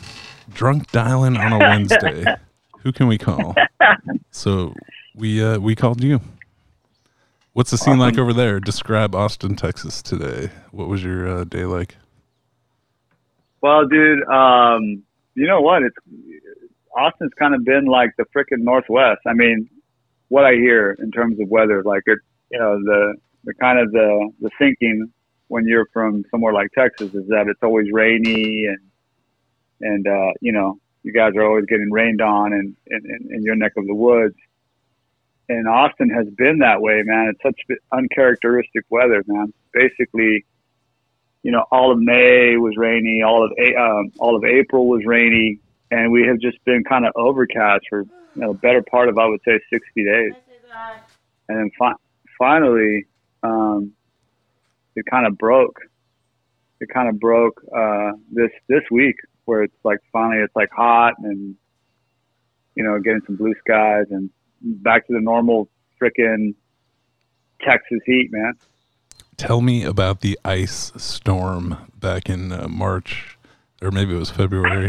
Drunk dialing on a Wednesday. Who can we call? So we uh, we called you. What's the scene like over there? Describe Austin, Texas today. What was your uh, day like? Well, dude, um, you know what? It's Austin's kind of been like the frickin' Northwest. I mean, what I hear in terms of weather, like it, you know, the the kind of the the thinking when you're from somewhere like Texas is that it's always rainy and and uh, you know you guys are always getting rained on in, in- in your neck of the woods. And Austin has been that way, man. It's such uncharacteristic weather, man. Basically, you know, all of May was rainy, all of A- um, all of April was rainy, and we have just been kind of overcast for you know the better part of I would say 60 days. And then fi- finally, um, it kind of broke. It kind of broke uh, this this week, where it's like finally it's like hot and you know getting some blue skies and back to the normal frickin' Texas heat, man. Tell me about the ice storm back in uh, March, or maybe it was February.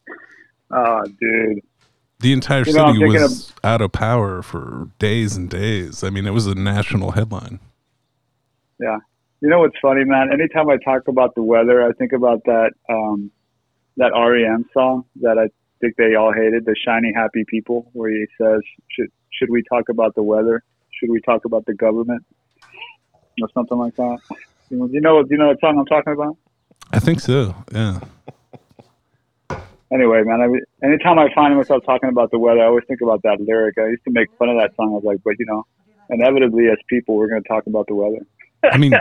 oh, dude. The entire You city thinking was out of power for days and days. I mean, it was a national headline. Yeah. You know what's funny, man? Anytime I talk about the weather, I think about that um, that REM song that I think they all hated, "The Shiny Happy People," where he says, "Should should we talk about the weather? Should we talk about the government?" Or something like that. You know, do you know do you know what song I'm talking about? I think so. Yeah. Anyway, man, I, anytime I find myself talking about the weather, I always think about that lyric. I used to make fun of that song. I was like, but you know, inevitably as people, we're going to talk about the weather. I mean,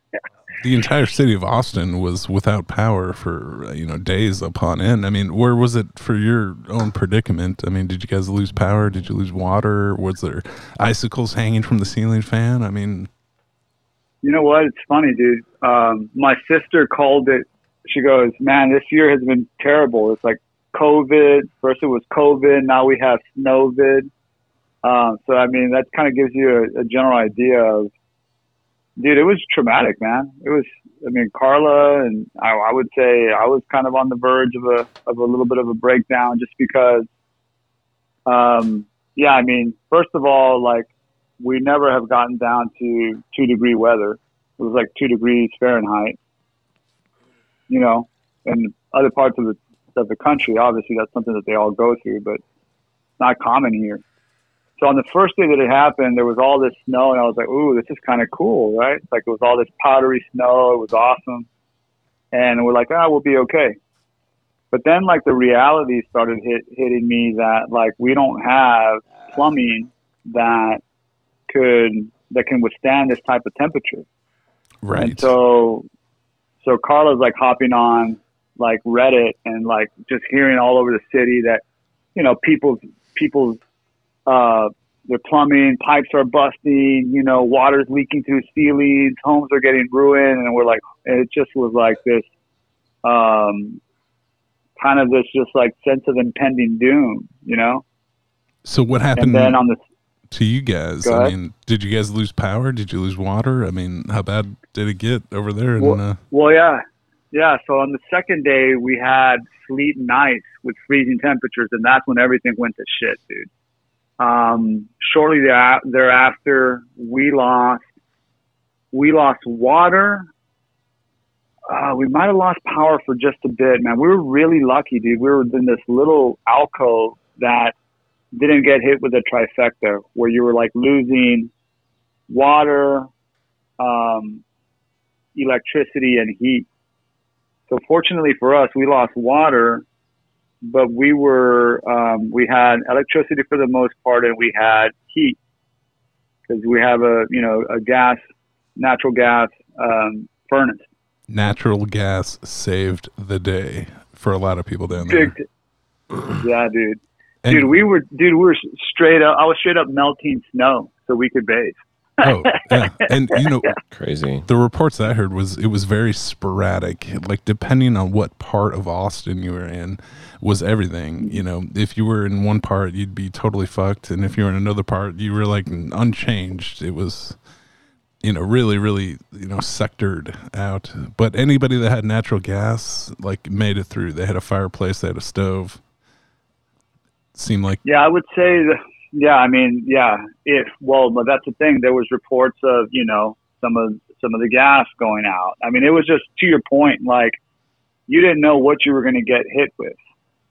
the entire city of Austin was without power for uh, you know days upon end. I mean, where was it for your own predicament? I mean, did you guys lose power? Did you lose water? Was there icicles hanging from the ceiling fan? I mean, You know what? It's funny, dude. Um, my sister called it. She goes, "Man, this year has been terrible. It's like COVID. First it was COVID. Now we have snowvid. Um, so I mean, that kind of gives you a, a general idea of, dude. It was traumatic, man. It was. I mean, Carla and I, I would say I was kind of on the verge of a of a little bit of a breakdown, just because. Um, yeah, I mean, first of all, like we never have gotten down to two degree weather. It was like two degrees Fahrenheit. You know, and other parts of the of the country, obviously that's something that they all go through, but not common here. So on the first day that it happened, there was all this snow, and I was like, "Ooh, this is kind of cool, right?" It's like it was all this powdery snow. It was awesome, and we're like, "Ah, we'll be okay." But then, like the reality started hit, hitting me that like we don't have plumbing that could that can withstand this type of temperature. right? And so, so Carla's like hopping on like Reddit and like just hearing all over the city that, you know, people's, people's, uh, their plumbing pipes are busting, you know, water's leaking through ceilings, homes are getting ruined. And we're like, and it just was like this, um, kind of this just like sense of impending doom, you know? so what happened? And then on the, to you guys? I mean, did you guys lose power? Did you lose water? I mean, how bad did it get over there? In, Well- uh, Well, yeah, yeah. So on the second day, we had sleet and ice with freezing temperatures, and that's when everything went to shit, dude. Um, shortly thereafter, we lost we lost water. Uh, we might have lost power for just a bit, man. We were really lucky, dude. We were in this little alcove that didn't get hit with a trifecta, where you were like losing water, um, electricity, and heat. So fortunately for us, we lost water, but we were um, we had electricity for the most part, and we had heat because we have a you know a gas, natural gas um, furnace. Natural gas saved the day for a lot of people down there. Yeah, dude. And- dude, we were dude, we were straight up. I was straight up melting snow so we could bathe. Oh, yeah. And you know, Crazy. the reports that I heard was it was very sporadic. Like depending on what part of Austin you were in, was everything. You know, if you were in one part, you'd be totally fucked, and if you were in another part, you were like unchanged. It was, you know, really, really, you know, sectored out. But anybody that had natural gas, like, made it through. They had a fireplace, they had a stove. Seemed like Yeah, I would say that. Yeah, I mean, yeah. If well, but that's the thing. There was reports of you know some of some of the gas going out. I mean, it was just to your point. Like you didn't know what you were going to get hit with.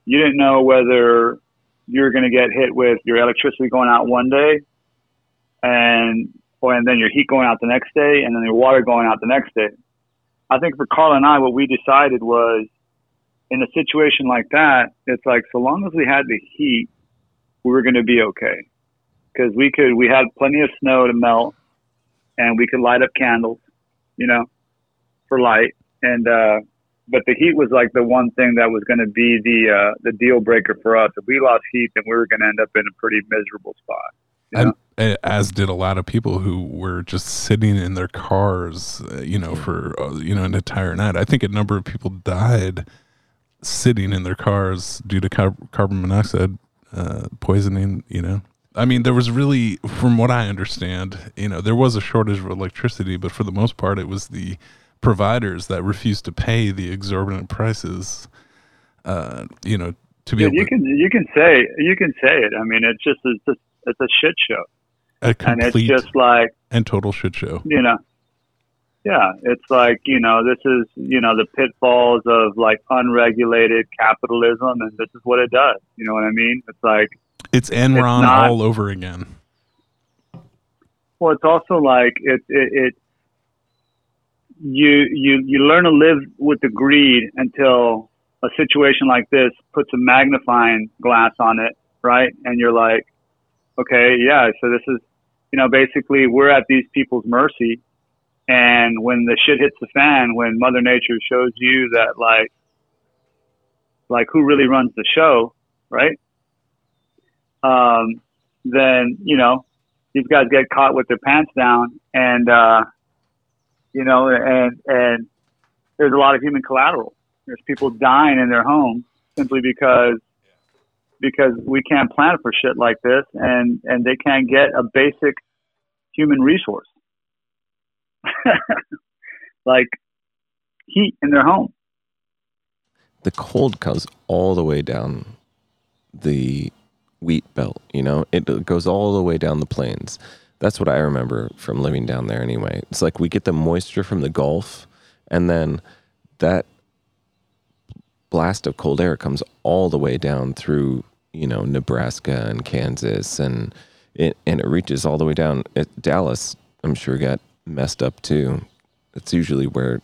You didn't know whether you were going to get hit with your electricity going out one day, and or and then your heat going out the next day, and then your water going out the next day. I think for Carl and I, what we decided was in a situation like that, it's like so long as we had the heat, we were going to be okay because we could we had plenty of snow to melt, and we could light up candles, you know, for light. And uh, but the heat was like the one thing that was going to be the uh, the deal breaker for us. If we lost heat, then we were going to end up in a pretty miserable spot. you know? and as did a lot of people who were just sitting in their cars, uh, you know, for uh, you know an entire night. I think a number of people died sitting in their cars due to car- carbon monoxide uh, poisoning. You know, I mean, there was really, from what I understand, you know, there was a shortage of electricity, but for the most part, it was the providers that refused to pay the exorbitant prices. Uh, you know, to be able you to, can you can say you can say it. I mean, it's just it's just it's a shit show, a and it's complete just like and total shit show. you know yeah it's like you know this is you know the pitfalls of like unregulated capitalism and this is what it does you know what i mean it's like It's Enron not- all over again. well it's also like it it, it you you you learn to live with the greed until a situation like this puts a magnifying glass on it right and you're like okay yeah so this is you know basically we're at these people's mercy and when the shit hits the fan when mother nature shows you that like like who really runs the show right? Um then you know these guys get caught with their pants down and uh you know and and there's a lot of human collateral. There's people dying in their homes simply because because we can't plan for shit like this and and they can't get a basic human resource like heat in their home. The cold comes all the way down the wheat belt you know? It goes all the way down the plains. That's what i remember from living down there anyway. It's like we get the moisture from the gulf and then that blast of cold air comes all the way down through you know nebraska and kansas and it and it reaches all the way down. At dallas i'm sure got messed up too it's usually where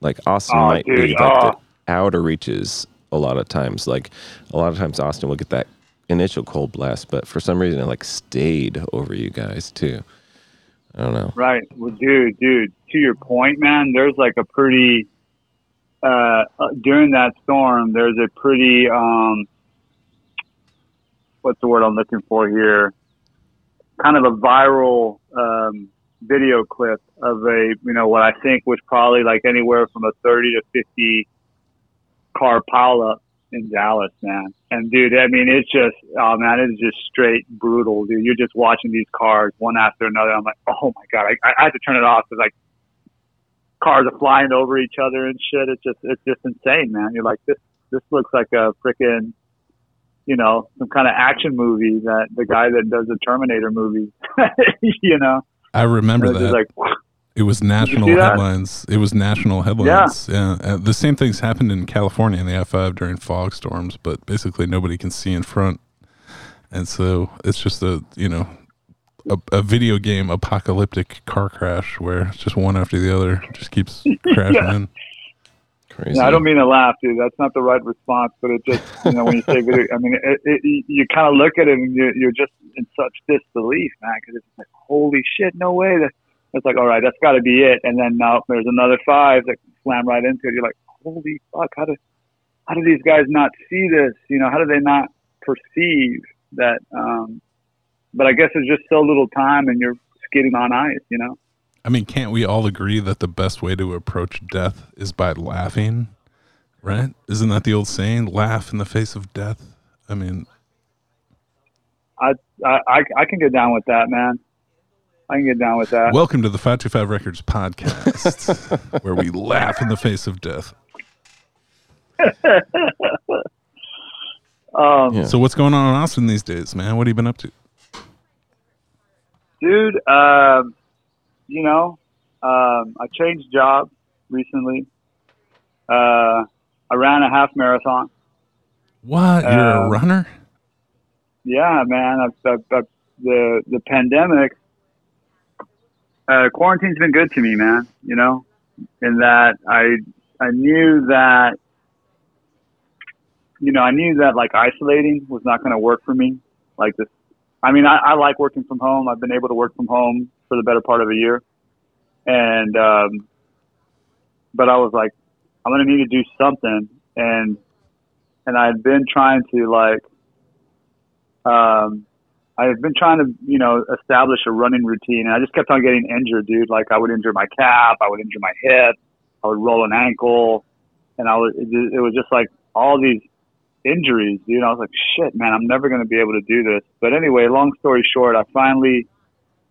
like austin Oh, might be like oh. the outer reaches a lot of times like a lot of times austin will get that initial cold blast but for some reason it like stayed over you guys too i don't know Right. Well, dude, dude, to your point, man, there's like a pretty, uh, uh, during that storm, there's a pretty, um, what's the word I'm looking for here? Kind of a viral, um, video clip of a, you know, what I think was probably like anywhere from a 30 to 50 car pileup in Dallas, man. And dude, I mean, it's just, oh man, it's just straight brutal, dude. You're just watching these cars one after another. I'm like, oh my god, I, I had to turn it off because like cars are flying over each other and shit. It's just, it's just insane, man. You're like, this, this looks like a freaking, you know, some kind of action movie that the guy that does the Terminator movie, you know, I remember that. like It was national headlines. It was national headlines. Yeah. Uh, the same things happened in California in the F5 during fog storms, but basically nobody can see in front. And so it's just a, you know, a, a video game apocalyptic car crash where it's just one after the other just keeps crashing Yeah. in. Crazy. I don't mean to laugh, dude. That's not the right response. But it just, you know, when you say video, I mean, it, it, you kind of look at it and you're, you're just in such disbelief, man, because it's like, holy shit, no way. That it's like, all right, that's got to be it. And then now there's another five that slam right into it. You're like, holy fuck, how do, how do these guys not see this? You know, how do they not perceive that? Um, but I guess it's just so little time, and you're skating on ice. You know. I mean, can't we all agree that the best way to approach death is by laughing? Right? Isn't that the old saying? Laugh in the face of death. I mean, I, I I I can get down with that, man. I can get down with that. welcome to the 525 Records podcast, where we laugh in the face of death. um, Yeah. So, what's going on in Austin these days, man? What have you been up to? dude, um, you know, um, I changed jobs recently. Uh, I ran a half marathon. What? You're a Um, runner? Yeah, man. I've, I've, I've, the the pandemic, uh, quarantine's been good to me, man. You know, in that I I knew that you know I knew that like isolating was not going to work for me. Like this, I mean, I, I like working from home. I've been able to work from home for the better part of a year, and um, but I was like, I'm to need to do something, and and I had been trying to like um, I've been trying to, you know, establish a running routine, and I just kept on getting injured, dude. Like I would injure my calf, I would injure my hip, I would roll an ankle, and I was, it was just like all these injuries, dude. I was like, shit, man, I'm never going to be able to do this. But anyway, long story short, I finally,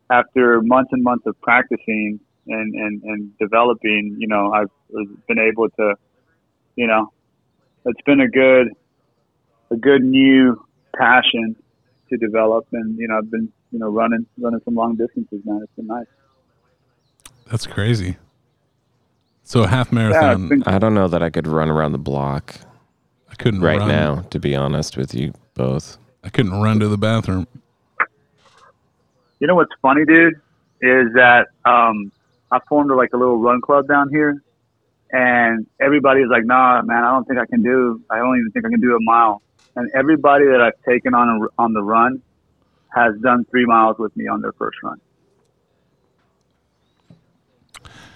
after months and months of practicing and and and developing, you know, I've been able to, you know, it's been a good, a good new passion to develop and you know I've been you know running running some long distances man it's been nice That's crazy. So, a half marathon, it's been, I don't know that I could run around the block I couldn't right run. now, to be honest with you both. I couldn't run to the bathroom. You know what's funny dude is that um I formed like a little run club down here and everybody's like nah man I don't think I can do I don't even think I can do a mile and everybody that I've taken on a, on the run has done three miles with me on their first run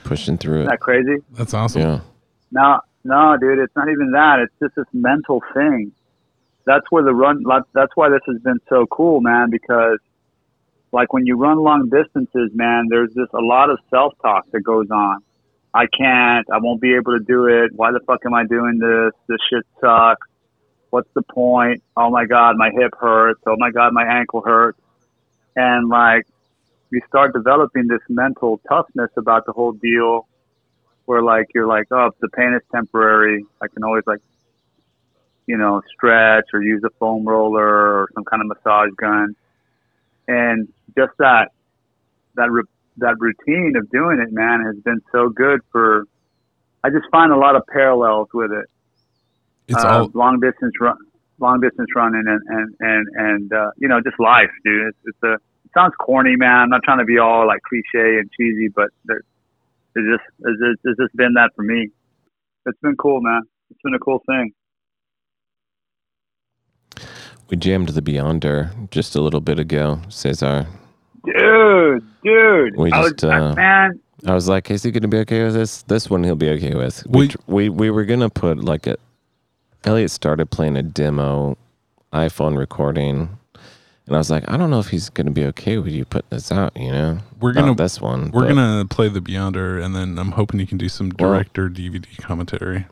Pushing through isn't it. that crazy That's awesome. Yeah. No, no, dude, it's not even that. It's just this mental thing. That's where the run. That's why this has been so cool, man. Because, like, when you run long distances, man, there's just a lot of self-talk that goes on. I can't. I won't be able to do it. Why the fuck am I doing this? This shit sucks. What's the point? Oh my god, my hip hurts. Oh my god, my ankle hurts. And like, you start developing this mental toughness about the whole deal where like you're like, oh, the pain is temporary, I can always like, you know, stretch or use a foam roller or some kind of massage gun, and just that that that routine of doing it, man, has been so good for. I just find a lot of parallels with it. It's uh, all long distance run, long distance running, and and and and uh, you know, just life, dude. It's, it's a. It sounds corny, man. I'm not trying to be all like cliche and cheesy, but there, it's just it's just, it's just been that for me. It's been cool, man. It's been a cool thing. We jammed the Beyonder just a little bit ago, Cesar. Dude, dude. We I was, just, uh, man, I was like, is he going to be okay with this? This one he'll be okay with. We- We, tr- we, we were going to put like a. Elliot started playing a demo iPhone recording. And I was like, I don't know if he's going to be okay with you putting this out, you know? We're gonna- this one. We're gonna play the Beyonder, and then I'm hoping you can do some Well- director DVD commentary.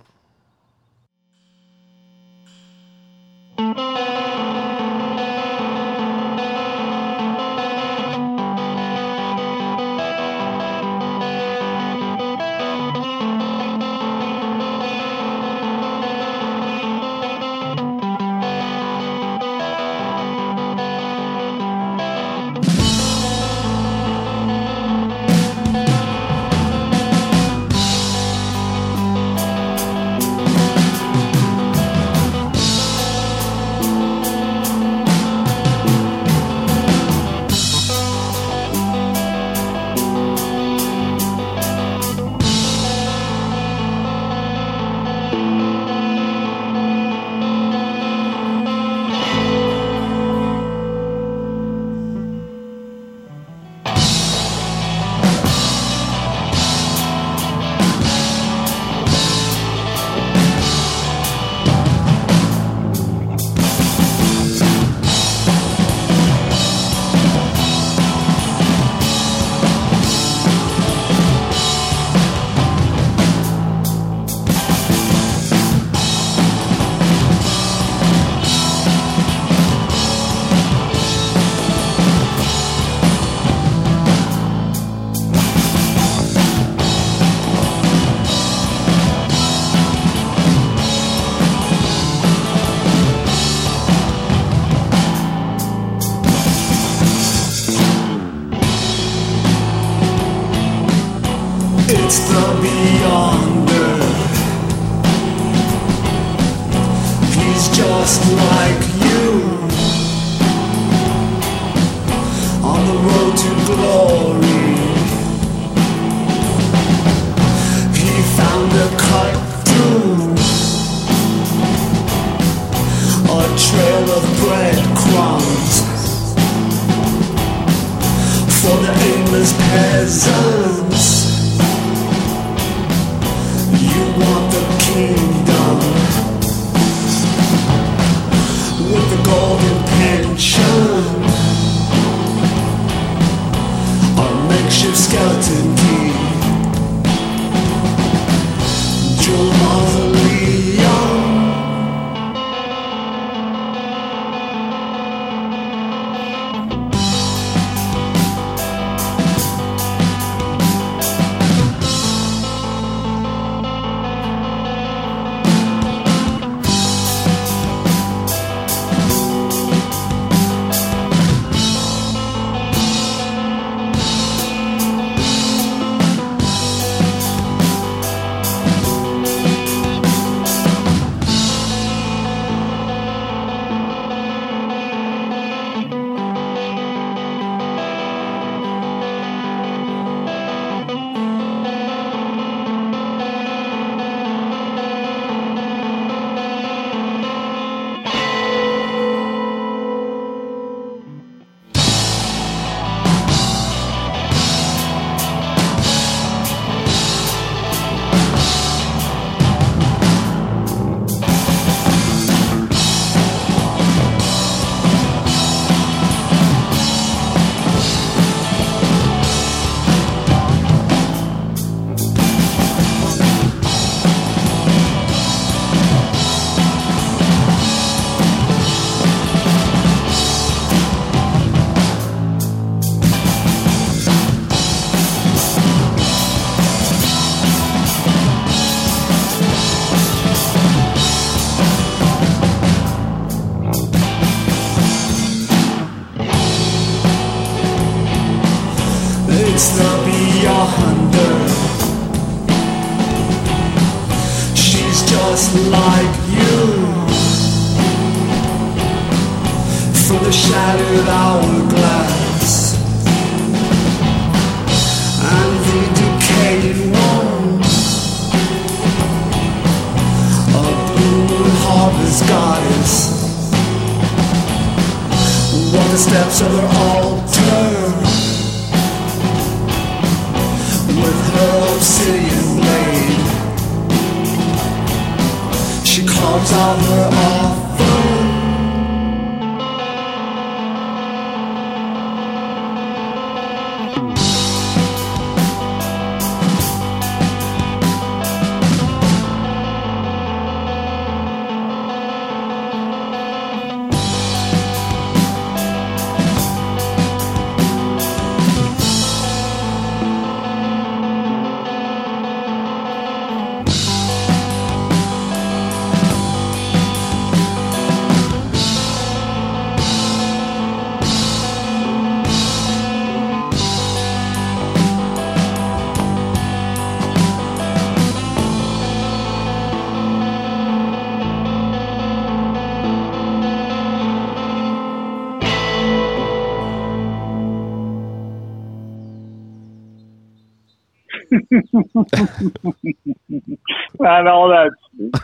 Man, all that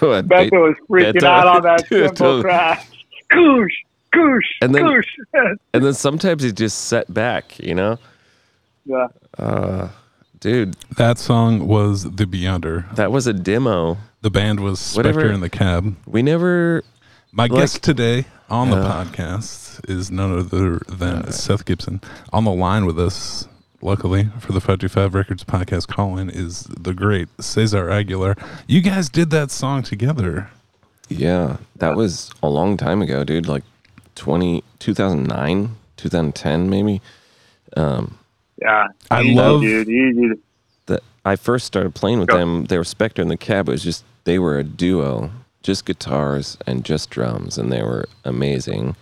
Oh, Becca was freaking Beto- uh, out on that Dude, simple totally. crash. Goosh, goosh, And then- goosh. And then sometimes he just set back, you know? yeah. Uh, dude, That song was The Beyonder. that was a demo. The band was Spectre Whatever- in the Cab. We never. My Like- guest today on the Yeah. podcast is none other than uh, Seth Gibson. On the line with us, luckily for the 525 Records podcast call in, is the great Cesar Aguilar. You guys did that song together. Yeah, that was a long time ago, dude. Like 20, 2009, 2010, maybe. Um, Yeah. I Easy, love- dude. That I first started playing with Go. them. They were Spectre in the Cab. It was just they were a duo, just guitars and just drums, and they were amazing.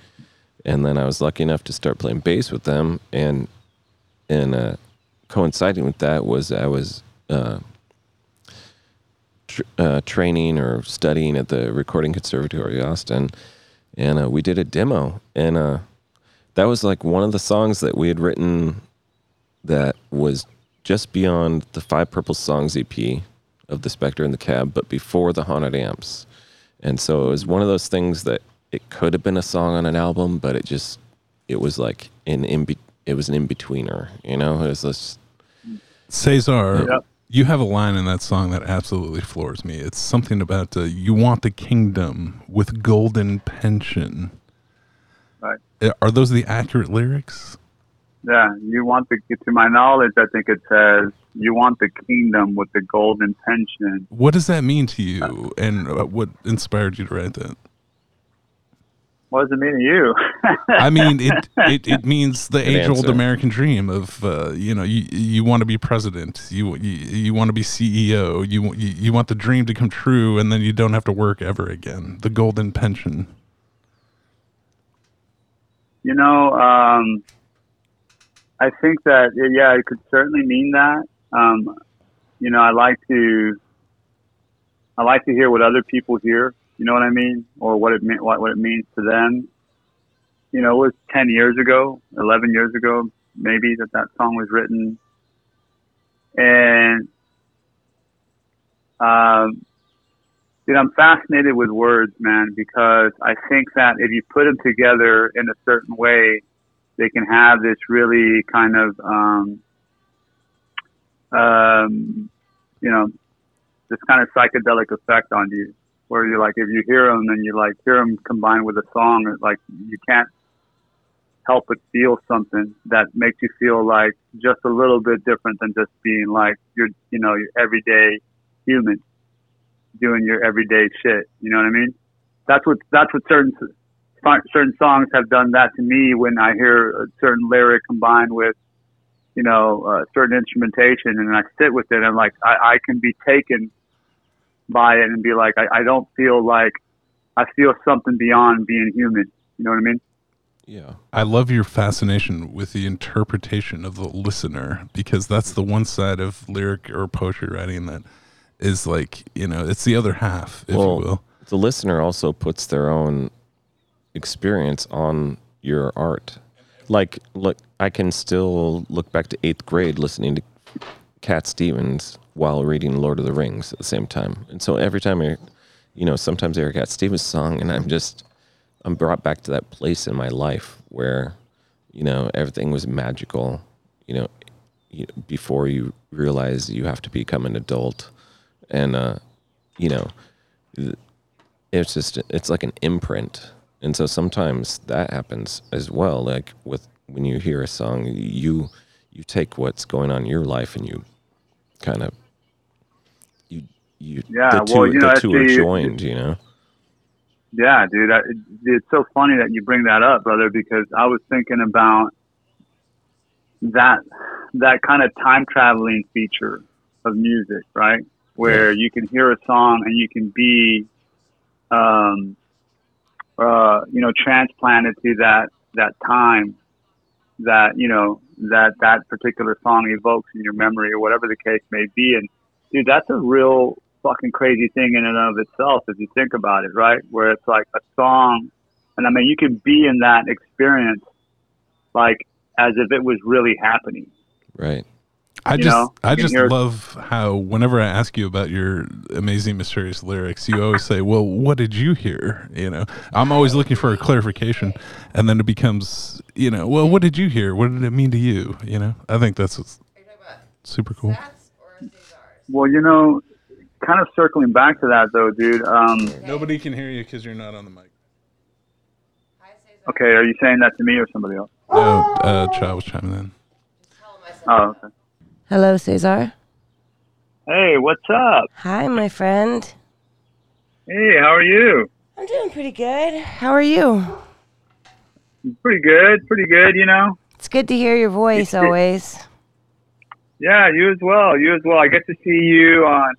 And then I was lucky enough to start playing bass with them, and and uh, coinciding with that was I was uh, tr- uh, training or studying at the Recording Conservatory Austin, and uh, we did a demo, and uh, that was like one of the songs that we had written that was just beyond the Five Purple Songs EP of the Spectre in the Cab, but before the Haunted Amps. And so it was one of those things that it could have been a song on an album, but it just it was like an in it was an in betweener, you know. It was this Cesar, Yep. you have a line in that song that absolutely floors me. It's something about uh, you want the kingdom with golden pension. Right. Uh, Are those the accurate lyrics? Yeah, you want the to my knowledge, I think it says you want the kingdom with the golden pension. What does that mean to you, and uh, what inspired you to write that? What does it mean to you? I mean, it it, it means the Good age old. American dream of uh, you know you you want to be president, you you, you want to be CEO, you, you you want the dream to come true, and then you don't have to work ever again. The golden pension. You know, um, I think that yeah, it could certainly mean that. Um, you know, I like to, I like to hear what other people hear. You know what I mean, or what it mean, what what it means to them. You know, it was ten years ago, eleven years ago, maybe that that song was written, and um, Dude, I'm fascinated with words, man, because I think that if you put them together in a certain way, they can have this really kind of, um, um, you know, this kind of psychedelic effect on you, where you're like, if you hear them and you like hear them combined with a song, like you can't help but feel something that makes you feel like just a little bit different than just being like your, you know, your everyday human doing your everyday shit. You know what I mean? That's what that's what certain certain songs have done that to me when I hear a certain lyric combined with you know uh, certain instrumentation and I sit with it. I'm like I, I can be taken by it and be like I, I don't feel like I feel something beyond being human. You know what I mean? yeah. I love your fascination with the interpretation of the listener because that's the one side of lyric or poetry writing that is like you know it's the other half, if Well, you will. the listener also puts their own experience on your art. Like, look, I can still look back to eighth grade listening to Cat Stevens while reading Lord of the Rings at the same time. And so every time I, you know, sometimes I hear Cat Stevens song, and I'm just, I'm brought back to that place in my life where, you know, everything was magical. You know, before you realize you have to become an adult, and uh, you know, it's just it's like an imprint and so sometimes that happens as well like with when you hear a song you you take what's going on in your life and you kind of you you Yeah, the two, well, you know, the that's two are the- joined you know Yeah, dude. I, it's so funny that you bring that up, brother, because I was thinking about that that kind of time traveling feature of music, right? Where you can hear a song and you can be, um, uh, you know, transplanted to that that time that you know that that particular song evokes in your memory or whatever the case may be. And dude, that's a real fucking crazy thing in and of itself if you think about it, right? Where it's like a song, and I mean, you can be in that experience like as if it was really happening. right I just know, I just hear- love how whenever I ask you about your amazing mysterious lyrics, you always say, "Well, what did you hear?" You know, I'm always looking for a clarification, and then it becomes, you know, well, what did you hear? What did it mean to you? You know, I think that's super cool. Well, you know, kind of circling back to that though, dude. Um, Nobody can hear you because you're not on the mic. okay, are you saying that to me or somebody else? No, uh, Cha was chiming in. Oh, okay. Hello, Cesar. Hey, what's up? Hi, my friend. Hey, how are you? I'm doing pretty good. How are you? Pretty good, pretty good. You know. It's good to hear your voice always. Yeah, you as well. You as well. I get to see you on.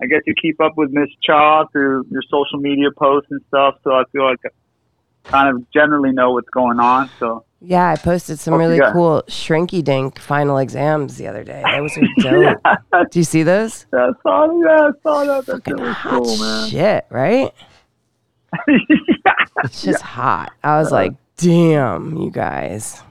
I get to keep up with Miss Cha through your social media posts and stuff. So I feel like I kind of generally know what's going on. So Yeah, I posted some What really got? cool shrinky dink final exams the other day. Those were dope. Do you see those? yeah, I saw, yeah, I saw that. That Fucking shit was hot cool, man. shit, right? yeah, It's just hot. I was like, damn, you guys.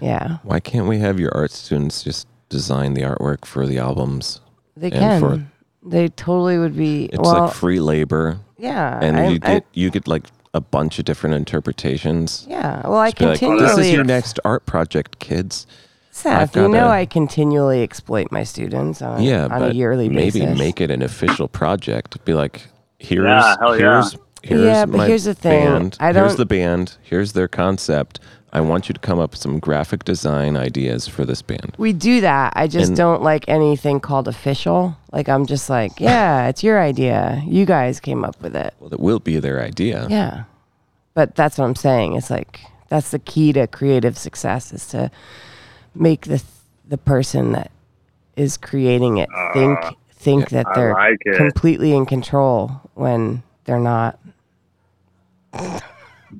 Yeah, Why can't we have your art students just design the artwork for the albums? they And can. for- they totally would be. It's well, like free labor, yeah, and I- you I- get you get like a bunch of different interpretations. yeah. Well, I Just be like, continually. this is your next art project, kids. Seth, I've you know gotta- I continually exploit my students on, yeah, on but a yearly maybe basis. make it an official project. Be like, here's Yeah, hell yeah. here's here's Yeah, but my here's the thing. band. I don't- here's the band. Here's their concept. I want you to come up with some graphic design ideas for this band. We do that. I just And- don't like anything called official. Like I'm just like, yeah, it's your idea. You guys came up with it. Well, it will be their idea. Yeah. But that's what I'm saying. It's like that's the key to creative success is to make the the person that is creating it uh, think think that they're like completely in control when they're not.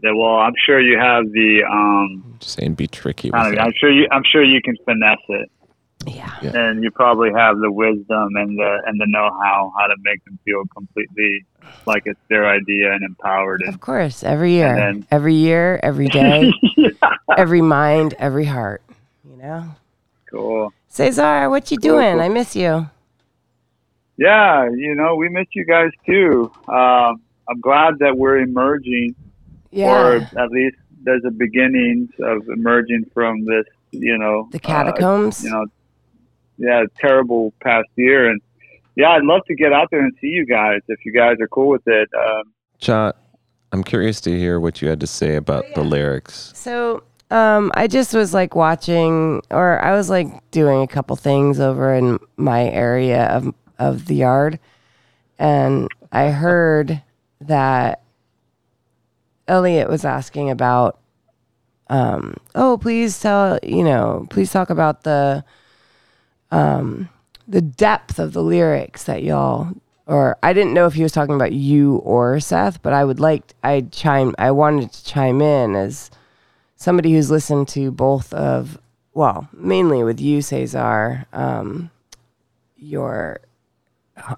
Yeah, well, I'm sure you have the. Um, Just saying, be tricky with kind. I'm sure you. I'm sure you can finesse it, Yeah. Yeah. and you probably have the wisdom and the and the know-how how to make them feel completely like it's their idea and empowered. And Of course, every year. then- every year, every day, every mind, every heart. You know? cool. Cesar, what you Cool, doing? cool. I miss you. Yeah, you know, we miss you guys too. Um, I'm glad that we're emerging, Yeah. or at least there's a beginnings of emerging from this. You know, the uh, catacombs. you know, yeah, terrible past year. And yeah, I'd love to get out there and see you guys if you guys are cool with it. Um, Cha, I'm curious to hear what you had to say about the lyrics. So, um, I just was like watching, or I was like doing a couple things over in my area of of the yard, and I heard that Elliot was asking about, um, oh, please tell you know, please talk about the, um, the depth of the lyrics that y'all. Or I didn't know if he was talking about you or Seth, but I would like I chime I wanted to chime in as somebody who's listened to both of well mainly with you cesar um, your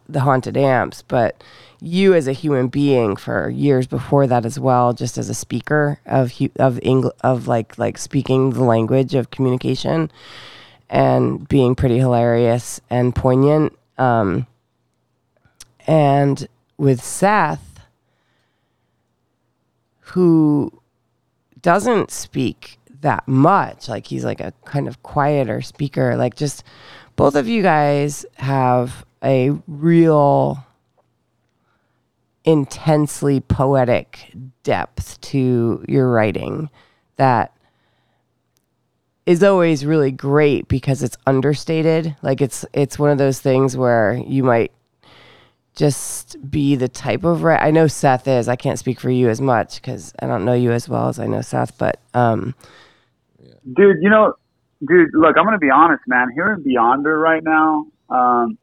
the haunted amps but you as a human being for years before that as well just as a speaker of hu- of Engl- of like like speaking the language of communication and being pretty hilarious and poignant um, and with seth who doesn't speak that much. Like he's like a kind of quieter speaker. Like just both of you guys have a real intensely poetic depth to your writing that is always really great because it's understated. Like it's it's one of those things where you might just be the type of writer. I know Seth is. I can't speak for you as much because I don't know you as well as I know Seth. But um, dude, you know, dude, look, I'm gonna be honest, man. Here in Beyonder right now, um,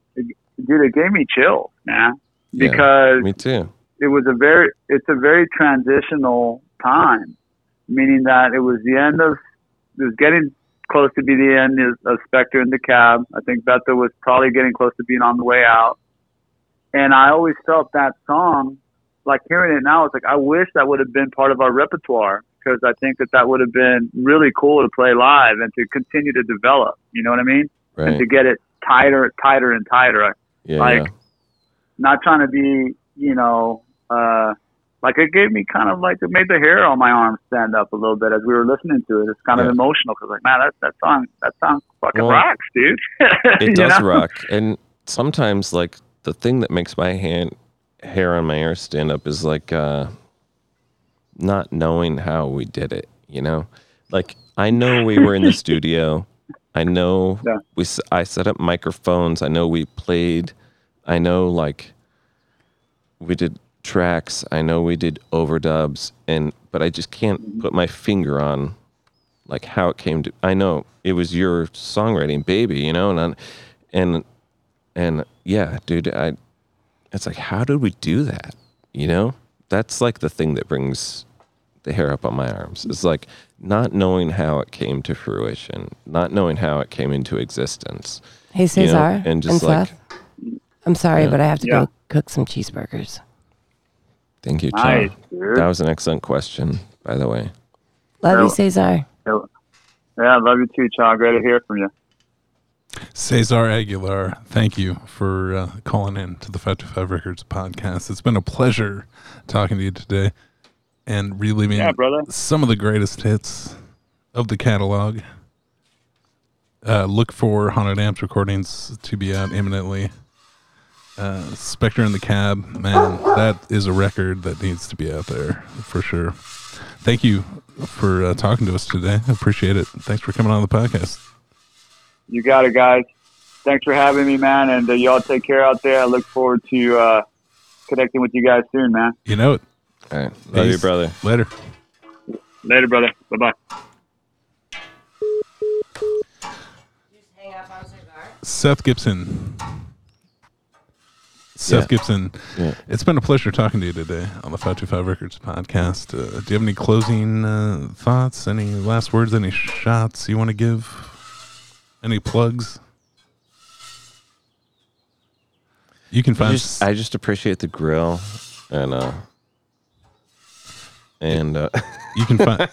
dude, it gave me chills, man, Yeah, because Me too. it was a very, it's a very transitional time, meaning that it was the end of, it was getting close to be the end of, of Spectre in the cab. I think Betha was probably getting close to being on the way out, and I always felt that song, like hearing it now, it's like I wish that would have been part of our repertoire because I think that that would have been really cool to play live and to continue to develop. You know what I mean? And to get it tighter, tighter and tighter. Yeah. like-. Not trying to be, you know, uh, like it gave me kind of like it made the hair on my arm stand up a little bit as we were listening to it. It's kind Yeah. of emotional because like, man, that that song, that song fucking Well, rocks, dude. It does know? rock. And sometimes, like, the thing that makes my hand hair on my ear stand up is like uh, not knowing how we did it, you know? Like, I know we were in the studio. I know Yeah. we. I set up microphones. I know we played. I know like we did tracks. I know we did overdubs, and but I just can't mm-hmm. put my finger on like how it came to. I know it was your songwriting, baby. You know, and and and yeah, dude. I. It's like, how did we do that? You know, that's like the thing that brings the hair up on my arms. It's like not knowing how it came to fruition, not knowing how it came into existence. hey You Cesar know, and just like, Seth, I'm sorry, Yeah. but I have to Yeah. go cook some cheeseburgers. Thank you, Cha. Nice. That was an excellent question, by the way. Love you, Cesar. Yeah, I love you too, Cha. Great to hear from you. Cesar Aguilar, thank you for uh, calling in to the 525 Records podcast. It's been a pleasure talking to you today and reliving Yeah, some of the greatest hits of the catalog. Uh, look for Haunted Amps recordings to be out imminently. Uh, Spectre in the Cab, man, that is a record that needs to be out there for sure. Thank you for uh, talking to us today. I appreciate it. Thanks for coming on the podcast. You got it, guys. Thanks for having me, man. And uh, y'all take care out there. I look forward to uh, connecting with you guys soon, man. You know it. All right. Love you, brother. Later. Later, brother. Bye bye. Seth Gibson. Seth Yeah. Gibson. Yeah. It's been a pleasure talking to you today on the 525 Records podcast. Uh, do you have any closing uh, thoughts? Any last words? Any shots you want to give? Any plugs? You can I find just, I just appreciate the grill and uh and uh you can find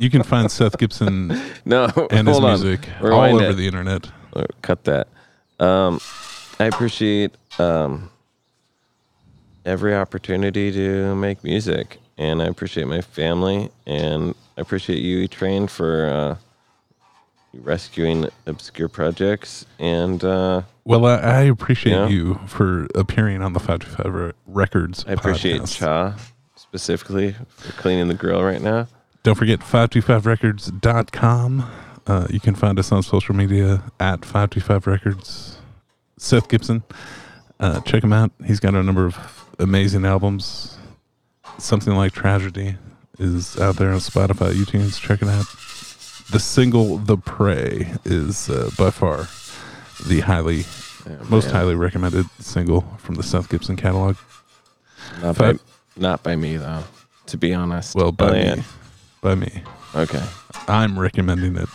you can find Seth Gibson no and his on. music all over the internet. Uh, cut that. Um, I appreciate um, every opportunity to make music, and I appreciate my family, and I appreciate you, E Train, for uh, rescuing obscure projects. And uh, Well, I, I appreciate Yeah. you for appearing on the 525 Re- Records. I appreciate podcast. Cha specifically for cleaning the grill right now. Don't forget 525records.com. Uh, you can find us on social media at 525records. Seth Gibson. Uh, check him out. He's got a number of amazing albums. Something like Tragedy is out there on Spotify, iTunes. Check it out. The single The Prey is uh, by far the highly, Yeah, most highly recommended single from the Seth Gibson catalog. Not Five- not by me though, to be honest. Well, by Elliot. me. By me. Okay. I'm recommending it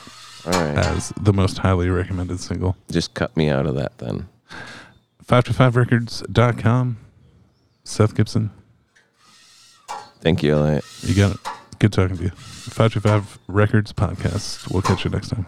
All right. as the most highly recommended single. Just cut me out of that then. 525records.com. Seth Gibson, Thank you, Elliot. you got it. Good talking to you. 525 Records Podcast. We'll catch you next time.